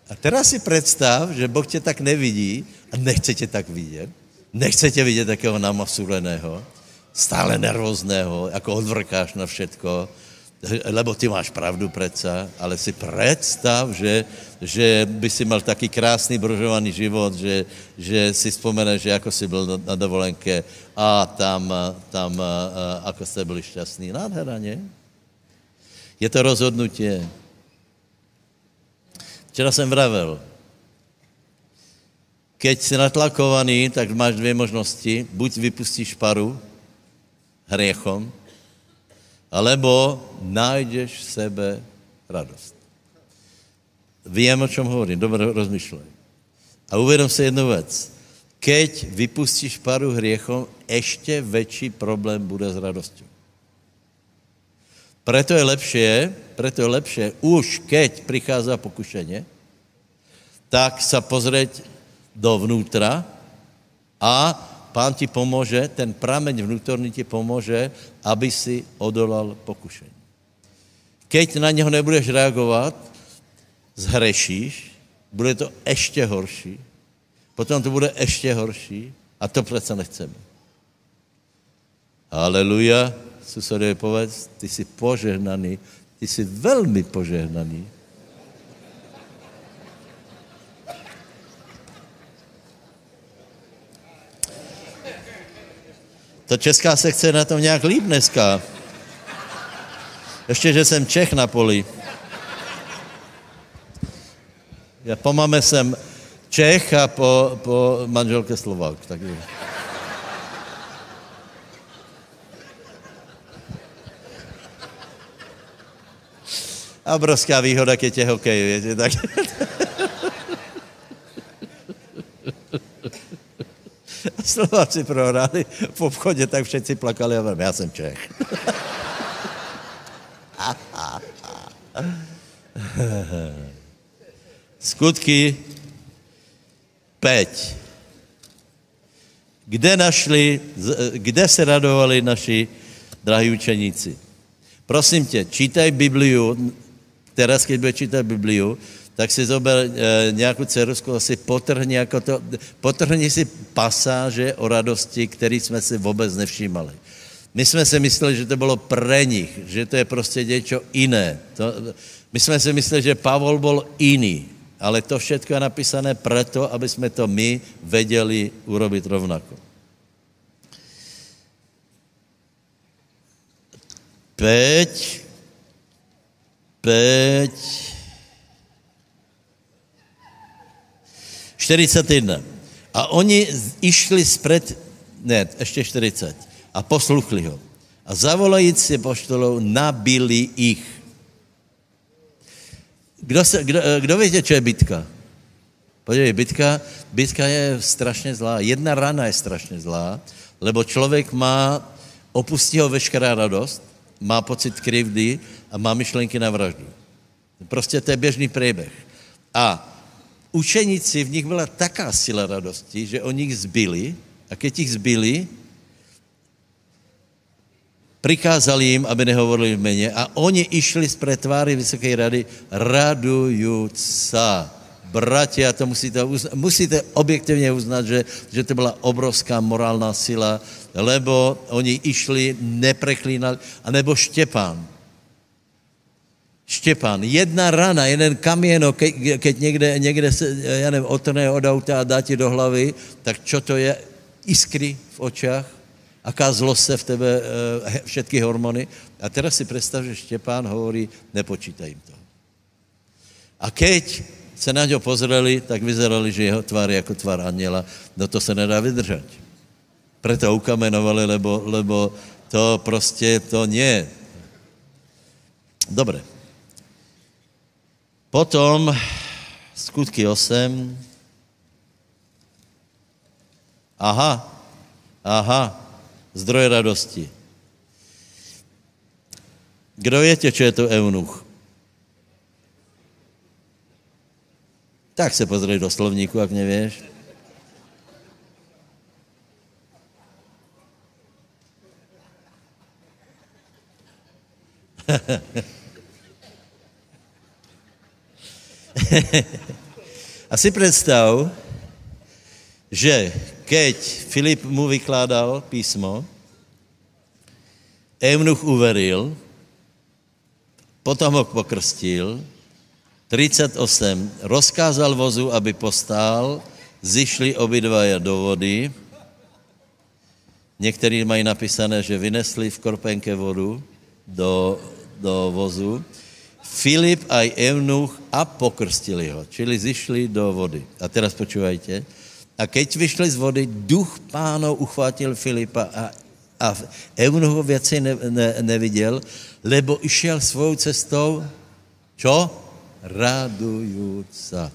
A teraz si představ, že Boh tě tak nevidí a nechce tě tak vidět. Nechce tě vidět takého namasuleného stále nervózného, jako odvrkáš na všetko, lebo ty máš pravdu přece, ale si představ, že, že by si mal taký krásný brožovaný život, že, že si vzpomeneš, že jako si byl na, na dovolenke a tam, tam ako jste byli šťastní. Nádhera, ne? Je to rozhodnutí. Včera jsem vravel, keď jsi natlakovaný, tak máš dvě možnosti. Buď vypustíš paru, hriechom, alebo nájdeš v sebe radost. Vím, o čem hovorím, dobře rozmýšlej. A uvědom si jednu věc. Keď vypustíš paru hriechom, ještě větší problém bude s radostí. Preto je lepší, preto je lepší, už keď prichází pokušení, tak se pozrieť dovnútra a pán ti pomůže, ten prameň vnútorný ti pomůže, aby si odolal pokušení. Keď na něho nebudeš reagovat, zhrešíš, bude to ještě horší, potom to bude ještě horší a to přece nechceme. Aleluja, susedě povedz, ty jsi požehnaný, ty jsi velmi požehnaný. To česká sekce je na tom nějak líp dneska. Ještě, že jsem Čech na poli. Já po mame jsem Čech a po, po manželke Slovák. Tak A obrovská výhoda, keď je hokej, víte, tak... Slováci prohráli v obchodě, tak všetci plakali a já jsem Čech. Skutky 5. Kde našli, kde se radovali naši drahí učeníci? Prosím tě, čítaj Bibliu, teraz, když bude čítat Bibliu, tak si zober e, nějakou cerusku, asi potrhni, jako to, potrhni si pasáže o radosti, který jsme si vůbec nevšímali. My jsme si mysleli, že to bylo pre nich, že to je prostě něco jiné. To, my jsme si mysleli, že Pavol byl jiný, ale to všechno je napísané proto, aby jsme to my věděli urobit rovnako. Peť, peť, 41. A oni išli zpřed, ne, ještě 40. A posluchli ho. A zavolající poštolou nabili ich. Kdo, se, kdo, kdo víte, co je bitka? Podívej, bitka, bitka je strašně zlá. Jedna rana je strašně zlá, lebo člověk má, opustí ho veškerá radost, má pocit krivdy a má myšlenky na vraždu. Prostě to je běžný příběh. A učeníci, v nich byla taká sila radosti, že o nich zbyli a keď jich zbyli, prikázali jim, aby nehovorili v mene a oni išli z pretváry Vysoké rady radujúca. Bratia, to musíte, uznat, musíte objektivně uznat, že, že to byla obrovská morálná sila, lebo oni išli, nepreklínali, anebo Štěpán. Štěpán, jedna rana, jeden kamieno, ke, keď někde, někde se, já nevím, otrne od auta a dá ti do hlavy, tak čo to je? Iskry v očách, aká zlost se v tebe, e, všetky hormony. A teraz si představ, že Štěpán hovorí, nepočítaj jim to. A keď se na něho pozreli, tak vyzerali, že jeho tvár je jako tvár anděla. No to se nedá vydržet. Proto ukamenovali, lebo, lebo to prostě to nie. Dobre. Potom skutky 8. Aha, aha, zdroj radosti. Kdo větě, co je to eunuch? Tak se pozrej do slovníku, jak nevěš. A si představ, že keď Filip mu vykládal písmo, Eunuch uveril, potom ho pokrstil, 38, rozkázal vozu, aby postál, zišli obidvaja do vody, někteří mají napísané, že vynesli v korpenke vodu do, do vozu, Filip a Eunuch a pokrstili ho, čili zišli do vody. A teraz počúvajte. A keď vyšli z vody, duch pánov uchvátil Filipa a, a Eunuch ho věci ne, ne, neviděl, lebo išel svou cestou, čo? radujúca.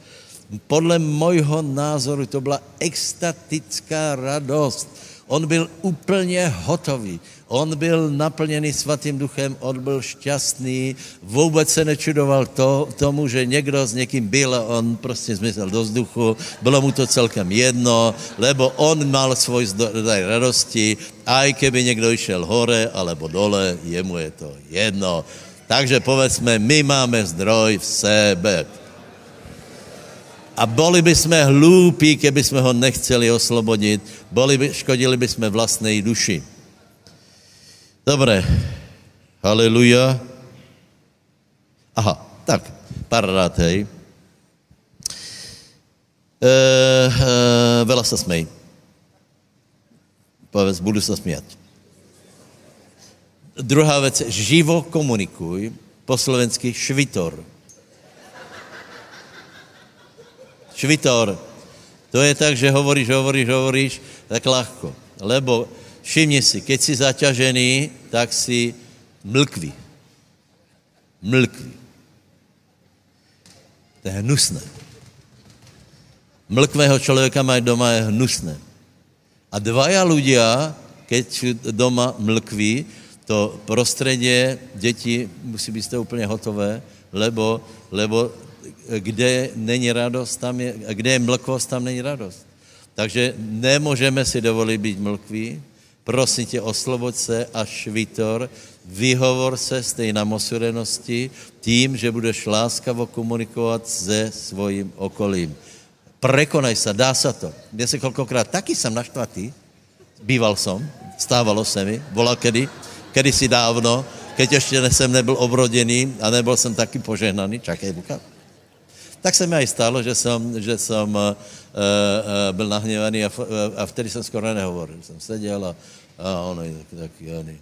Podle mojho názoru to byla extatická radost. On byl úplně hotový. On byl naplněný svatým duchem, on byl šťastný, vůbec se nečudoval to, tomu, že někdo s někým byl a on prostě zmizel do vzduchu, bylo mu to celkem jedno, lebo on mal svůj zdroj radosti, a i keby někdo išel hore alebo dole, jemu je to jedno. Takže povedzme, my máme zdroj v sebe. A boli by jsme hlúpi, keby jsme ho nechceli oslobodit, boli by, škodili by jsme vlastnej duši. Dobré, haleluja. Aha, tak, pár rád, hej. E, e, veľa sa smej. Povedz, budu se smět. Druhá věc, živo komunikuj, po slovensky švitor. Švitor. To je tak, že hovoríš, hovoríš, hovoríš, tak ľahko. Lebo všimni si, keď si zaťažený, tak si mlkvý. Mlkvý. To je hnusné. Mlkvého člověka mají doma je hnusné. A dvaja ľudia, keď doma mlkví, to prostředí děti musí být úplně hotové, lebo, lebo kde není radost, tam je, kde je mlkost, tam není radost. Takže nemůžeme si dovolit být mlkví, prosím tě, osloboď se a švitor, vyhovor se z té namosurenosti tím, že budeš láskavo komunikovat se svým okolím. Prekonaj se, dá se to. Mě se kolikrát, taky jsem naštvatý, býval jsem, stávalo se mi, volal kedy, kedysi dávno, keď ještě jsem nebyl obrodený a nebyl jsem taky požehnaný, čakej, Buka. Tak se mi aj stalo, že jsem, že jsem uh, uh, byl nahněvaný a, uh, a vtedy jsem skoro nehovoril. Jsem seděl a, a ono je taky, takyony.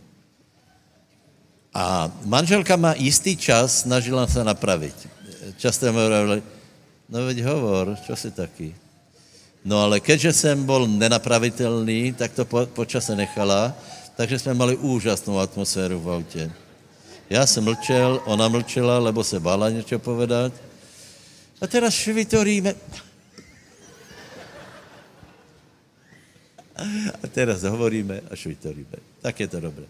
A manželka má jistý čas, snažila se napravit. Často mi hovorili, no veď hovor, čo si taky? No ale keďže jsem byl nenapravitelný, tak to po, po čase nechala, takže jsme mali úžasnou atmosféru v autě. Já jsem mlčel, ona mlčela, lebo se bála něco povedat. A teraz švitoríme. A teraz hovoríme a švitoríme. Tak je to dobré.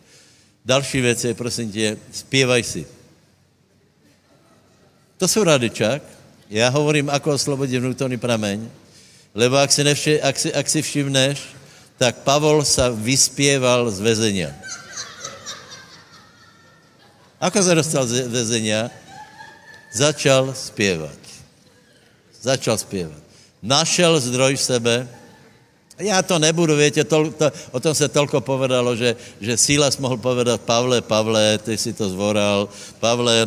Další věc je, prosím tě, zpěvaj si. To jsou radičák. Já hovorím, ako oslobodit vnútorný prameň, lebo ak si, nevši, ak si, ak si všimneš, tak Pavol sa vyspěval z väzenia. Ako se dostal z väzenia? Začal zpěvat. Začal zpěvat. Našel zdroj v sebe, já to nebudu, větě, to, to, o tom se tolko povedalo, že, že Sílas mohl povedat Pavle, Pavle, ty si to zvoral, Pavle e, e,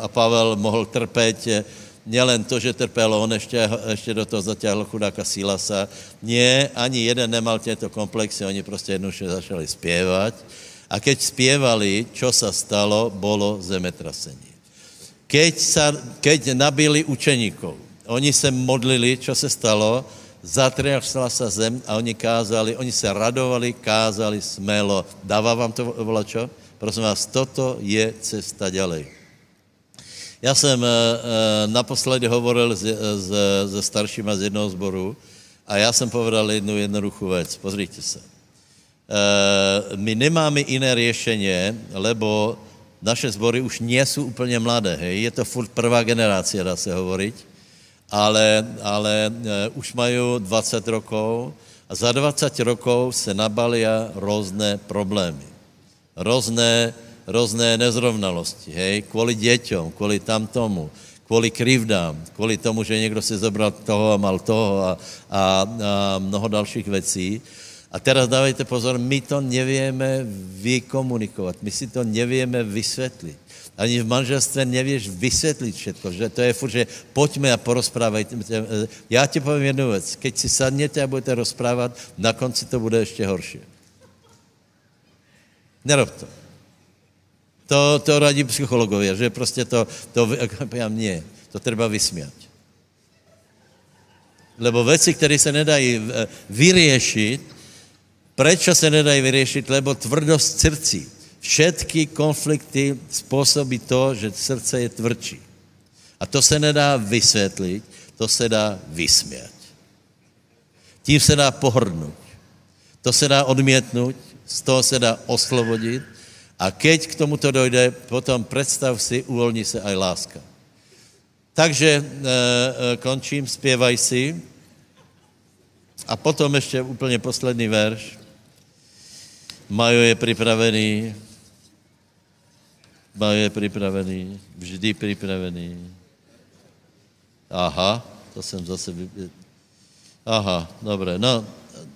a Pavel mohl trpět, nielen to, že trpěl, on ještě, ještě do toho zatáhl chudáka Sílasa. Nie, ani jeden nemal těto komplexy, oni prostě jednoduše začali zpěvat. A keď zpěvali, čo sa stalo, bolo zemetrasení. Keď, sa, keď nabili učeníkov, oni se modlili, čo se stalo, zatriasla sa zem a oni kázali, oni se radovali, kázali smelo. Dává vám to volačo? Prosím vás, toto je cesta ďalej. Já jsem e, naposledy hovoril se staršíma z jednoho zboru a já jsem povedal jednu jednoduchou věc. Pozrite se. E, my nemáme jiné řešení, lebo naše zbory už nejsou úplně mladé. Hej? Je to furt prvá generácia, dá se hovoriť ale, ale uh, už mají 20 rokov a za 20 rokov se nabalia různé problémy. Různé, různé nezrovnalosti, hej, kvůli děťom, kvůli tamtomu, kvůli krivdám, kvůli tomu, že někdo si zobral toho a mal toho a, a, a mnoho dalších věcí. A teraz dávajte pozor, my to nevíme vykomunikovat, my si to nevíme vysvětlit. Ani v manželství nevíš vysvětlit všetko, že to je furt, že pojďme a porozprávajte. Já ti povím jednu věc. Keď si sadněte a budete rozprávat, na konci to bude ještě horší. Nerob to. To, to radí psychologové, že prostě to, to já mě, to treba vysmět. Lebo věci, které se nedají vyřešit, proč se nedají vyřešit? Lebo tvrdost srdcí Všetky konflikty způsobí to, že srdce je tvrdší. A to se nedá vysvětlit, to se dá vysmět. Tím se dá pohrdnout. To se dá odmětnout, z toho se dá oslobodit a keď k tomuto dojde, potom představ si, uvolní se aj láska. Takže e, e, končím, zpěvaj si. A potom ještě úplně poslední verš. Majo je připravený, Ba je připravený, vždy připravený. Aha, to jsem zase... Aha, dobré, no,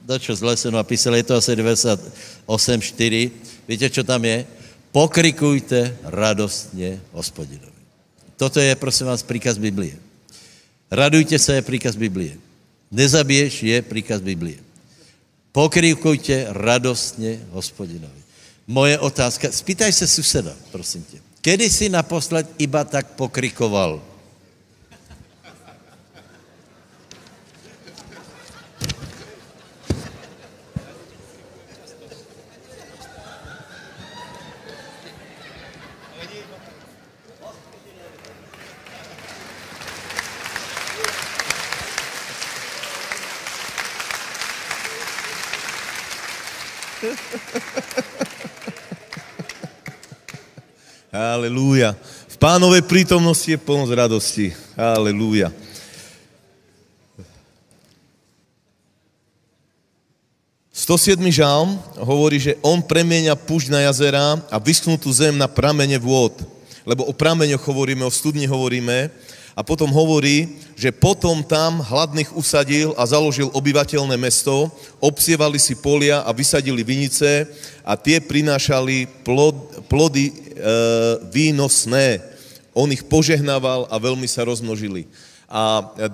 dačo zle se napísal, je to asi 98.4. Víte, co tam je? Pokrikujte radostně hospodinovi. Toto je, prosím vás, příkaz Biblie. Radujte se je příkaz Biblie. Nezabiješ je příkaz Biblie. Pokrikujte radostně hospodinovi. Moje otázka, spýtaj se suseda, prosím tě. Kedy jsi naposled iba tak pokrikoval? Aleluja. V pánovej prítomnosti je plnosť radosti. Aleluja. sedmý žalm hovorí, že on premieňa púšť na jazera a vyschnutú zem na pramene vôd. Lebo o prameňoch hovoríme, o studni hovoríme. A potom hovorí, že potom tam hladných usadil a založil obyvateľné mesto, obsievali si polia a vysadili vinice a tie prinášali plod, plody e, výnosné. On ich požehnával a veľmi sa rozmnožili. A e,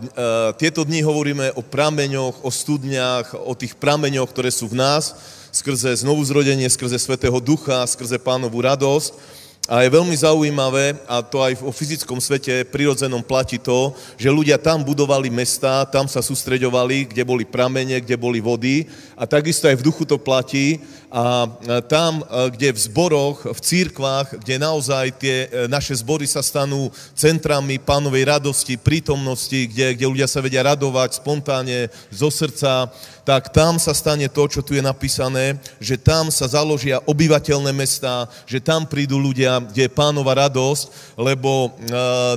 tieto dni hovoríme o prameňoch, o studniach, o tých prameňoch, ktoré sú v nás, skrze znovuzrodenie, skrze Svetého Ducha, skrze pánovú radosť. A je veľmi zaujímavé, a to aj o fyzickom svete prirodzenom platí to, že ľudia tam budovali mesta, tam sa sústreďovali, kde boli pramene, kde boli vody. A takisto aj v duchu to platí. A tam, kde v zboroch, v církvách, kde naozaj tie e, naše zbory sa stanú centrami pánovej radosti, prítomnosti, kde, kde ľudia sa vedia radovať spontánne, zo srdca, tak tam sa stane to, čo tu je napísané, že tam sa založia obyvateľné mesta, že tam prídu ľudia, kde je pánova radosť, lebo e,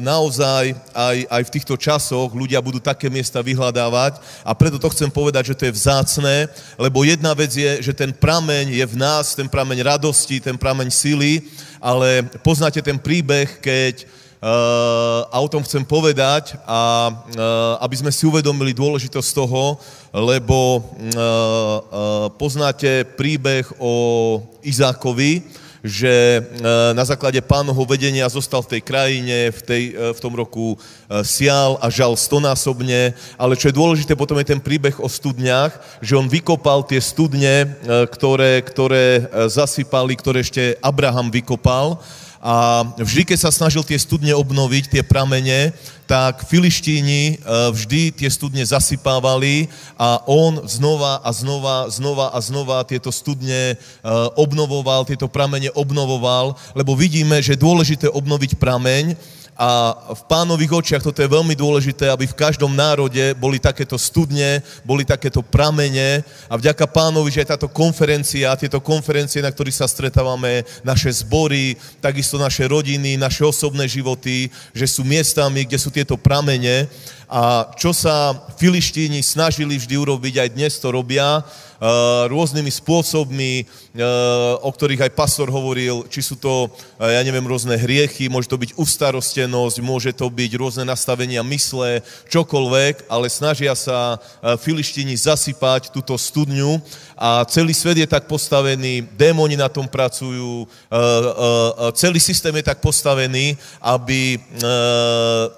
naozaj aj, aj v týchto časoch ľudia budú také miesta vyhľadávať. A preto to chcem povedať, že to je vzácné, lebo jedna vec je, že ten prameň je v nás, ten prameň radosti, ten prameň sily, ale poznáte ten príbeh, keď a o tom chcem povedať, a aby sme si uvedomili dôležitosť toho, lebo poznáte príbeh o Izákovi, že na základe pánoho vedenia zostal v tej krajine, v, tej, v tom roku sial a žal stonásobne, ale čo je dôležité, potom je ten príbeh o studniach, že on vykopal tie studne, ktoré, ktoré zasypali, ktoré ešte Abraham vykopal a vždy, keď sa snažil tie studne obnoviť, tie pramene, tak filištíni e, vždy tie studne zasypávali a on znova a znova, znova a znova tieto studne e, obnovoval, tieto pramene obnovoval, lebo vidíme, že je dôležité obnoviť prameň, a v pánových očiach toto je veľmi dôležité, aby v každom národe boli takéto studne, boli takéto pramene. A vďaka pánovi, že aj táto konferencia, tieto konferencie, na ktorých sa stretávame, naše zbory, takisto naše rodiny, naše osobné životy, že sú miestami, kde sú tieto pramene. A čo sa filištíni snažili vždy urobiť, aj dnes to robia, rôznymi spôsobmi, eh, o ktorých aj pastor hovoril, či sú to, eh, ja neviem, rôzne hriechy, môže to byť ustarostenosť, môže to byť rôzne nastavenia mysle, čokoľvek, ale snažia sa filištíni zasypať túto studňu a celý svet je tak postavený, démoni na tom pracujú, celý systém je tak postavený, aby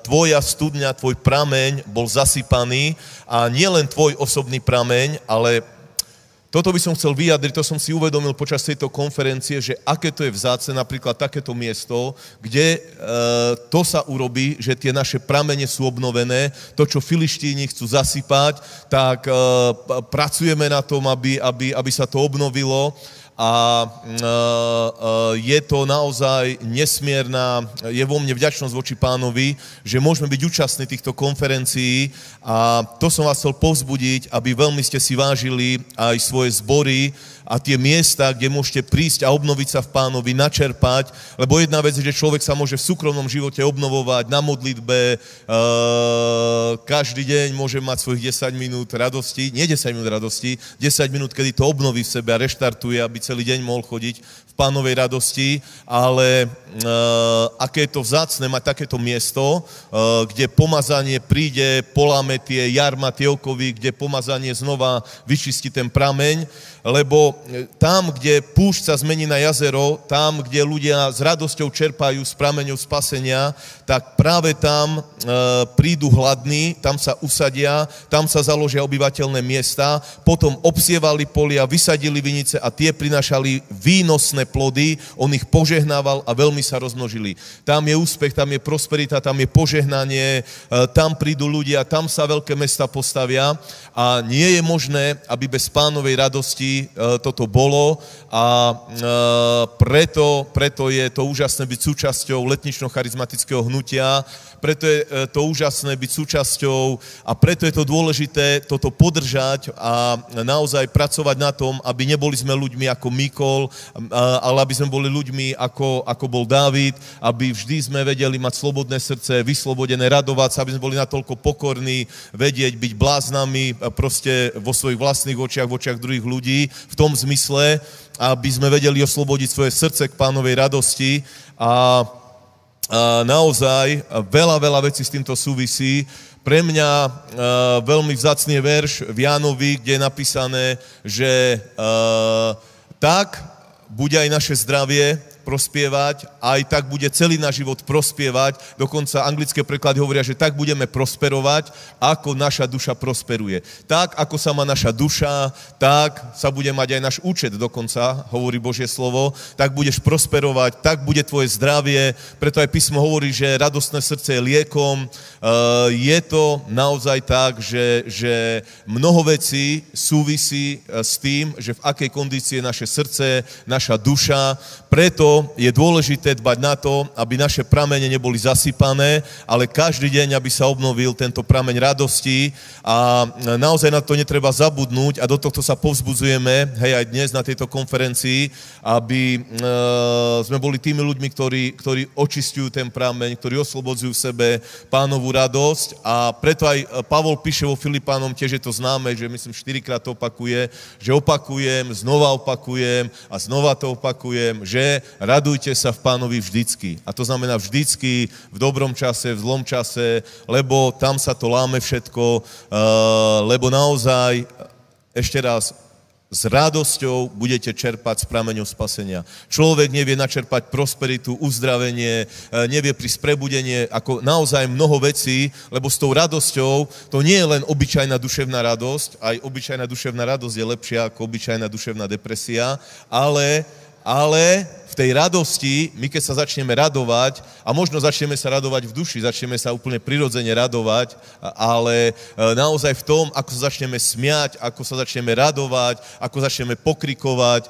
tvoja studňa, tvoj prameň bol zasypaný a nielen tvoj osobný prameň, ale toto by som chcel vyjadriť, to som si uvedomil počas tejto konferencie, že aké to je vzácne napríklad takéto miesto, kde e, to sa urobí, že tie naše pramene sú obnovené, to, čo filištíni chcú zasypať, tak e, pracujeme na tom, aby, aby, aby sa to obnovilo a je to naozaj nesmierna, je vo mne vďačnosť voči pánovi, že môžeme byť účastní týchto konferencií a to som vás chcel povzbudiť, aby veľmi ste si vážili aj svoje zbory, a tie miesta, kde môžete prísť a obnoviť sa v pánovi, načerpať, lebo jedna vec je, že človek sa môže v súkromnom živote obnovovať na modlitbe, uh, každý deň môže mať svojich 10 minút radosti, nie 10 minút radosti, 10 minút, kedy to obnoví v sebe a reštartuje, aby celý deň mohol chodiť v pánovej radosti, ale uh, aké je to vzácne mať takéto miesto, uh, kde pomazanie príde, poláme tie jarma, tie okovy, kde pomazanie znova vyčistí ten prameň, lebo e, tam, kde púšť sa zmení na jazero, tam, kde ľudia s radosťou čerpajú z prameňov spasenia, tak práve tam e, prídu hladní, tam sa usadia, tam sa založia obyvateľné miesta, potom obsievali polia, vysadili vinice a tie prinašali výnosné plody, on ich požehnával a veľmi sa rozmnožili. Tam je úspech, tam je prosperita, tam je požehnanie, e, tam prídu ľudia, tam sa veľké mesta postavia a nie je možné, aby bez pánovej radosti E, toto bolo a preto, preto je to úžasné byť súčasťou letnično-charizmatického hnutia, preto je to úžasné byť súčasťou a preto je to dôležité toto podržať a naozaj pracovať na tom, aby neboli sme ľuďmi ako Mikol, ale aby sme boli ľuďmi ako, ako bol Dávid, aby vždy sme vedeli mať slobodné srdce, vyslobodené, radovať sa, aby sme boli natoľko pokorní, vedieť byť bláznami proste vo svojich vlastných očiach, v očiach druhých ľudí, v tom zmysle, aby sme vedeli oslobodiť svoje srdce k pánovej radosti a, a naozaj veľa, veľa vecí s týmto súvisí. Pre mňa uh, veľmi vzácný verš v Jánovi, kde je napísané, že tak bude aj naše zdravie, prospievať a aj tak bude celý náš život prospievať. Dokonca anglické preklady hovoria, že tak budeme prosperovať, ako naša duša prosperuje. Tak, ako sa má naša duša, tak sa bude mať aj náš účet dokonca, hovorí Božie slovo, tak budeš prosperovať, tak bude tvoje zdravie. Preto aj písmo hovorí, že radostné srdce je liekom. Je to naozaj tak, že, že mnoho vecí súvisí s tým, že v akej kondícii je naše srdce, naša duša. Preto je dôležité dbať na to, aby naše pramene neboli zasypané, ale každý deň, aby sa obnovil tento prameň radosti. A naozaj na to netreba zabudnúť a do tohto sa povzbudzujeme, hej, aj dnes na tejto konferencii, aby e, sme boli tými ľuďmi, ktorí, ktorí očistujú ten prameň, ktorí oslobodzujú v sebe pánovú radosť. A preto aj Pavol píše vo Filipánom, tiež je to známe, že myslím štyrikrát to opakuje, že opakujem, znova opakujem a znova to opakujem, že radujte sa v pánovi vždycky. A to znamená vždycky, v dobrom čase, v zlom čase, lebo tam sa to láme všetko, eh, lebo naozaj, ešte raz, s radosťou budete čerpať z prameňov spasenia. Človek nevie načerpať prosperitu, uzdravenie, eh, nevie prísť prebudenie, ako naozaj mnoho vecí, lebo s tou radosťou to nie je len obyčajná duševná radosť, aj obyčajná duševná radosť je lepšia ako obyčajná duševná depresia, ale, ale v tej radosti, my keď sa začneme radovať, a možno začneme sa radovať v duši, začneme sa úplne prirodzene radovať, ale e, naozaj v tom, ako sa začneme smiať, ako sa začneme radovať, ako začneme pokrikovať, e,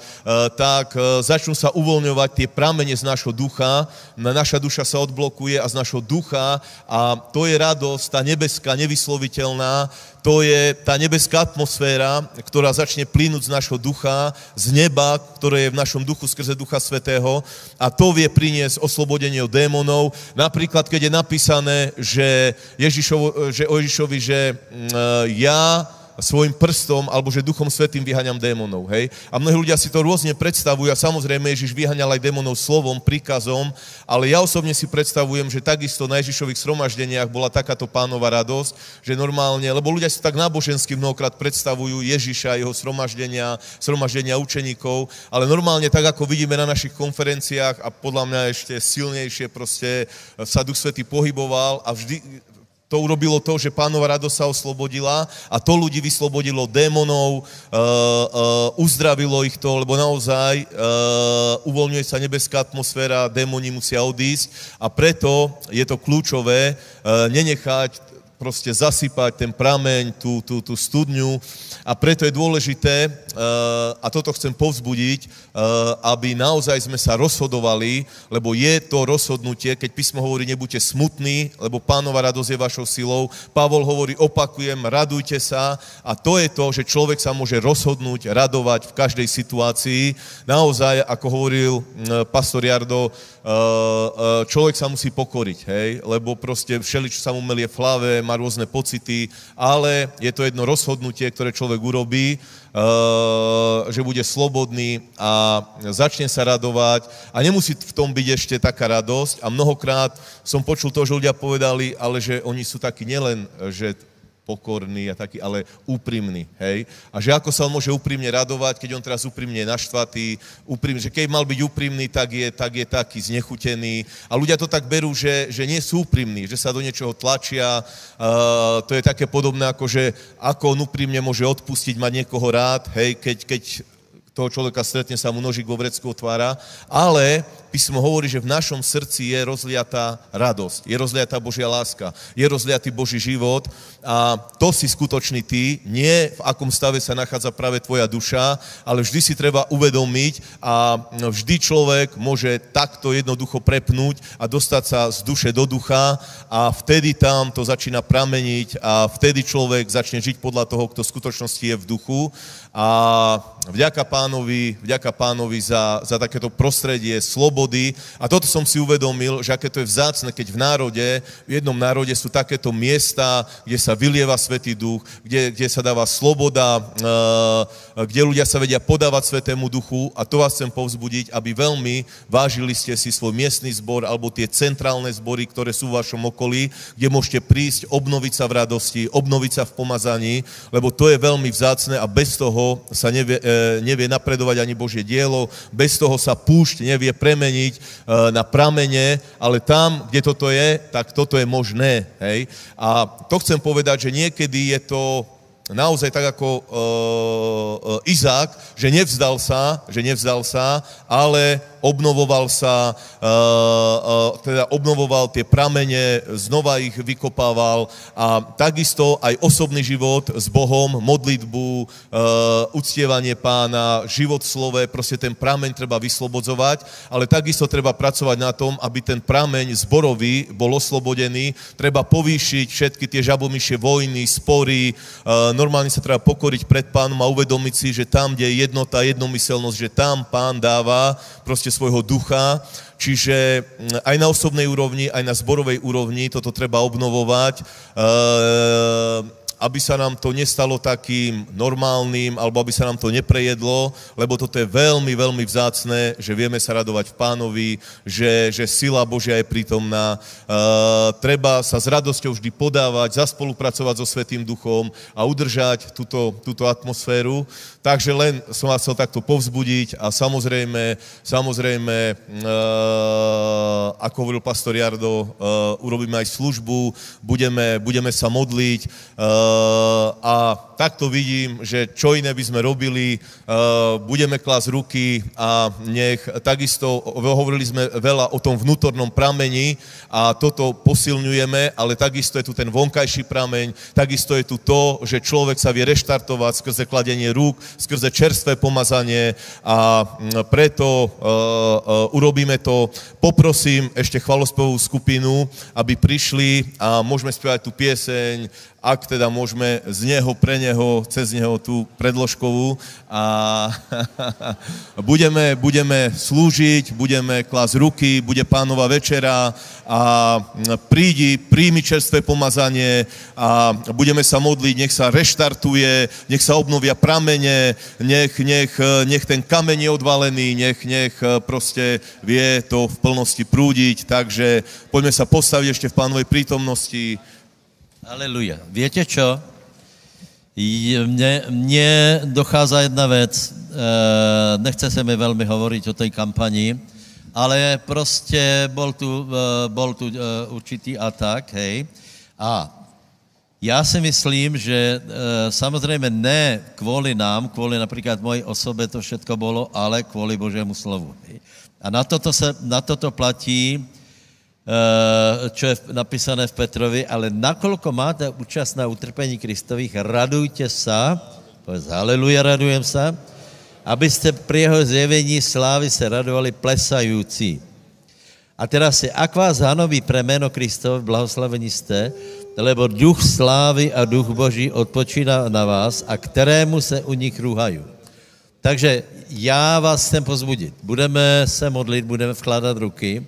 tak e, začnú sa uvoľňovať tie pramene z nášho ducha, naša duša sa odblokuje a z nášho ducha a to je radosť, tá nebeská, nevysloviteľná, to je tá nebeská atmosféra, ktorá začne plynúť z našho ducha, z neba, ktoré je v našom duchu skrze Ducha Svetého a to vie priniesť oslobodenie od démonov. Napríklad, keď je napísané, že, Ježišovo, že o Ježišovi, že mm, ja svojim prstom, alebo že Duchom Svetým vyhaňam démonov, hej? A mnohí ľudia si to rôzne predstavujú a samozrejme Ježiš vyhaňal aj démonov slovom, príkazom, ale ja osobne si predstavujem, že takisto na Ježišových sromaždeniach bola takáto pánova radosť, že normálne, lebo ľudia si tak nábožensky mnohokrát predstavujú Ježiša, jeho sromaždenia, sromaždenia učeníkov, ale normálne tak, ako vidíme na našich konferenciách a podľa mňa ešte silnejšie proste sa Duch Svetý pohyboval a vždy, to urobilo to, že pánova radosť sa oslobodila a to ľudí vyslobodilo démonov, uh, uh, uzdravilo ich to, lebo naozaj uh, uvoľňuje sa nebeská atmosféra, démoni musia odísť a preto je to kľúčové uh, nenechať proste zasypať ten prameň, tú, tú, tú studňu a preto je dôležité, a toto chcem povzbudiť, aby naozaj sme sa rozhodovali, lebo je to rozhodnutie, keď písmo hovorí, nebuďte smutní, lebo pánova radosť je vašou silou. Pavol hovorí, opakujem, radujte sa a to je to, že človek sa môže rozhodnúť, radovať v každej situácii. Naozaj, ako hovoril pastor Jardo, človek sa musí pokoriť, hej, lebo proste všeli, čo sa mu melie v hlave, má rôzne pocity, ale je to jedno rozhodnutie, ktoré človek urobí, že bude slobodný a začne sa radovať a nemusí v tom byť ešte taká radosť a mnohokrát som počul to, že ľudia povedali, ale že oni sú takí nielen, že pokorný a taký, ale úprimný, hej? A že ako sa on môže úprimne radovať, keď on teraz úprimne je naštvatý, úprimný, že keď mal byť úprimný, tak je, tak je taký znechutený. A ľudia to tak berú, že, že nie sú úprimní, že sa do niečoho tlačia. Uh, to je také podobné, ako že ako on úprimne môže odpustiť, mať niekoho rád, hej, keď, keď toho človeka stretne, sa mu nožík vo vrecku otvára, ale písmo hovorí, že v našom srdci je rozliatá radosť, je rozliatá Božia láska, je rozliatý Boží život a to si skutočný ty, nie v akom stave sa nachádza práve tvoja duša, ale vždy si treba uvedomiť a vždy človek môže takto jednoducho prepnúť a dostať sa z duše do ducha a vtedy tam to začína prameniť a vtedy človek začne žiť podľa toho, kto v skutočnosti je v duchu a vďaka pánovi, vďaka pánovi za, za takéto prostredie slobody. A toto som si uvedomil, že aké to je vzácne, keď v národe, v jednom národe sú takéto miesta, kde sa vylieva Svetý duch, kde, kde sa dáva sloboda, eh, kde ľudia sa vedia podávať Svetému duchu. A to vás chcem povzbudiť, aby veľmi vážili ste si svoj miestny zbor alebo tie centrálne zbory, ktoré sú v vašom okolí, kde môžete prísť, obnoviť sa v radosti, obnoviť sa v pomazaní, lebo to je veľmi vzácne a bez toho toho sa nevie, e, nevie napredovať ani Božie dielo, bez toho sa púšť nevie premeniť e, na pramene, ale tam, kde toto je, tak toto je možné. Hej? A to chcem povedať, že niekedy je to naozaj tak ako uh, uh, Izák, že nevzdal sa, že nevzdal sa, ale obnovoval sa, uh, uh, teda obnovoval tie pramene, znova ich vykopával a takisto aj osobný život s Bohom, modlitbu, uh, uctievanie pána, život v slove, proste ten prameň treba vyslobodzovať, ale takisto treba pracovať na tom, aby ten prameň zborový bol oslobodený, treba povýšiť všetky tie žabomyšie vojny, spory, normálne sa treba pokoriť pred pánom a uvedomiť si, že tam, kde je jednota, jednomyselnosť, že tam pán dáva proste svojho ducha, čiže mm, aj na osobnej úrovni, aj na zborovej úrovni toto treba obnovovať. E aby sa nám to nestalo takým normálnym, alebo aby sa nám to neprejedlo, lebo toto je veľmi, veľmi vzácné, že vieme sa radovať v pánovi, že, že sila Božia je prítomná. E, treba sa s radosťou vždy podávať, zaspolupracovať so Svetým duchom a udržať túto, túto atmosféru. Takže len som vás chcel takto povzbudiť a samozrejme, samozrejme, e, ako hovoril pastor Jardo, e, urobíme aj službu, budeme, budeme sa modliť, e, Eh, a takto vidím, že čo iné by sme robili, eh, budeme klásť ruky a nech takisto, hovorili sme veľa o tom vnútornom pramení a toto posilňujeme, ale takisto je tu ten vonkajší prameň, takisto je tu to, že človek sa vie reštartovať skrze kladenie rúk, skrze čerstvé pomazanie a mm, preto uh, urobíme to. Poprosím ešte chvalospevú skupinu, aby prišli a môžeme spievať tú pieseň ak teda môžeme z neho, pre neho, cez neho tú predložkovú a budeme, budeme slúžiť, budeme klásť ruky, bude pánova večera a prídi, príjmi čerstvé pomazanie a budeme sa modliť, nech sa reštartuje, nech sa obnovia pramene, nech, nech, nech ten kameň je odvalený, nech, nech proste vie to v plnosti prúdiť, takže poďme sa postaviť ešte v pánovej prítomnosti. Aleluja. Víte čo? Mně, mně dochází jedna věc, e, nechce se mi velmi hovorit o té kampani, ale prostě bol tu, e, bol tu e, určitý atak, hej. A já si myslím, že samozřejmě ne kvůli nám, kvůli například mojí osobě to všetko bylo, ale kvůli Božému slovu. A na toto, se, na toto platí, Eh, čo je napísané v Petrovi, ale nakolko máte účast na utrpení Kristových, radujte sa, povedz haleluja, radujem sa, abyste pri jeho zjevení slávy se radovali plesající. A teraz si, ak vás hanoví pre jméno Kristov, blahoslavení jste, lebo duch slávy a duch Boží odpočíná na vás a kterému se u nich rúhají. Takže já vás chcem pozbudit. Budeme se modlit, budeme vkládat ruky,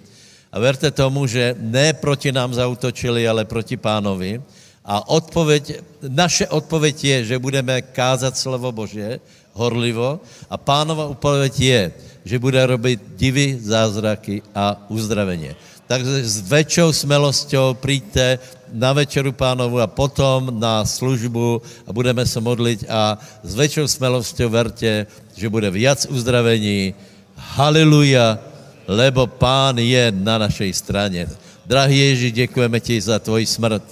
a verte tomu, že ne proti nám zautočili, ale proti pánovi. A odpověď, naše odpověď je, že budeme kázat slovo Bože horlivo a pánova odpověď je, že bude robit divy, zázraky a uzdraveně. Takže s väčšou smelosťou príďte na večeru pánovu a potom na službu a budeme se modlit a s väčšou smelosťou verte, že bude viac uzdravení. Haleluja lebo Pán je na našej straně. Drahý Ježíš, děkujeme ti za tvoji smrt.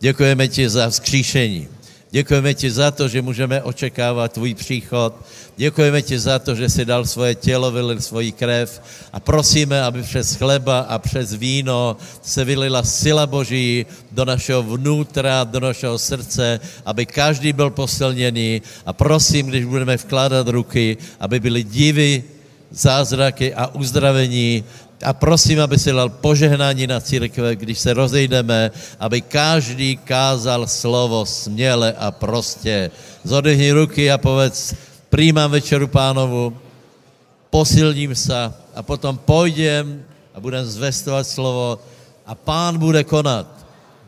Děkujeme ti za vzkříšení. Děkujeme ti za to, že můžeme očekávat tvůj příchod. Děkujeme ti za to, že jsi dal svoje tělo, vylil svoji krev a prosíme, aby přes chleba a přes víno se vylila sila Boží do našeho vnútra, do našeho srdce, aby každý byl posilněný a prosím, když budeme vkládat ruky, aby byly divy, zázraky a uzdravení a prosím, aby si dal požehnání na církve, když se rozejdeme, aby každý kázal slovo směle a prostě. Zodehni ruky a povedz, přijímám večeru pánovu, posilním se a potom půjdem a budem zvestovat slovo a pán bude konat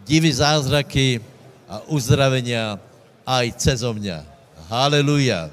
divy zázraky a uzdravenia aj cezo mňa. Haleluja.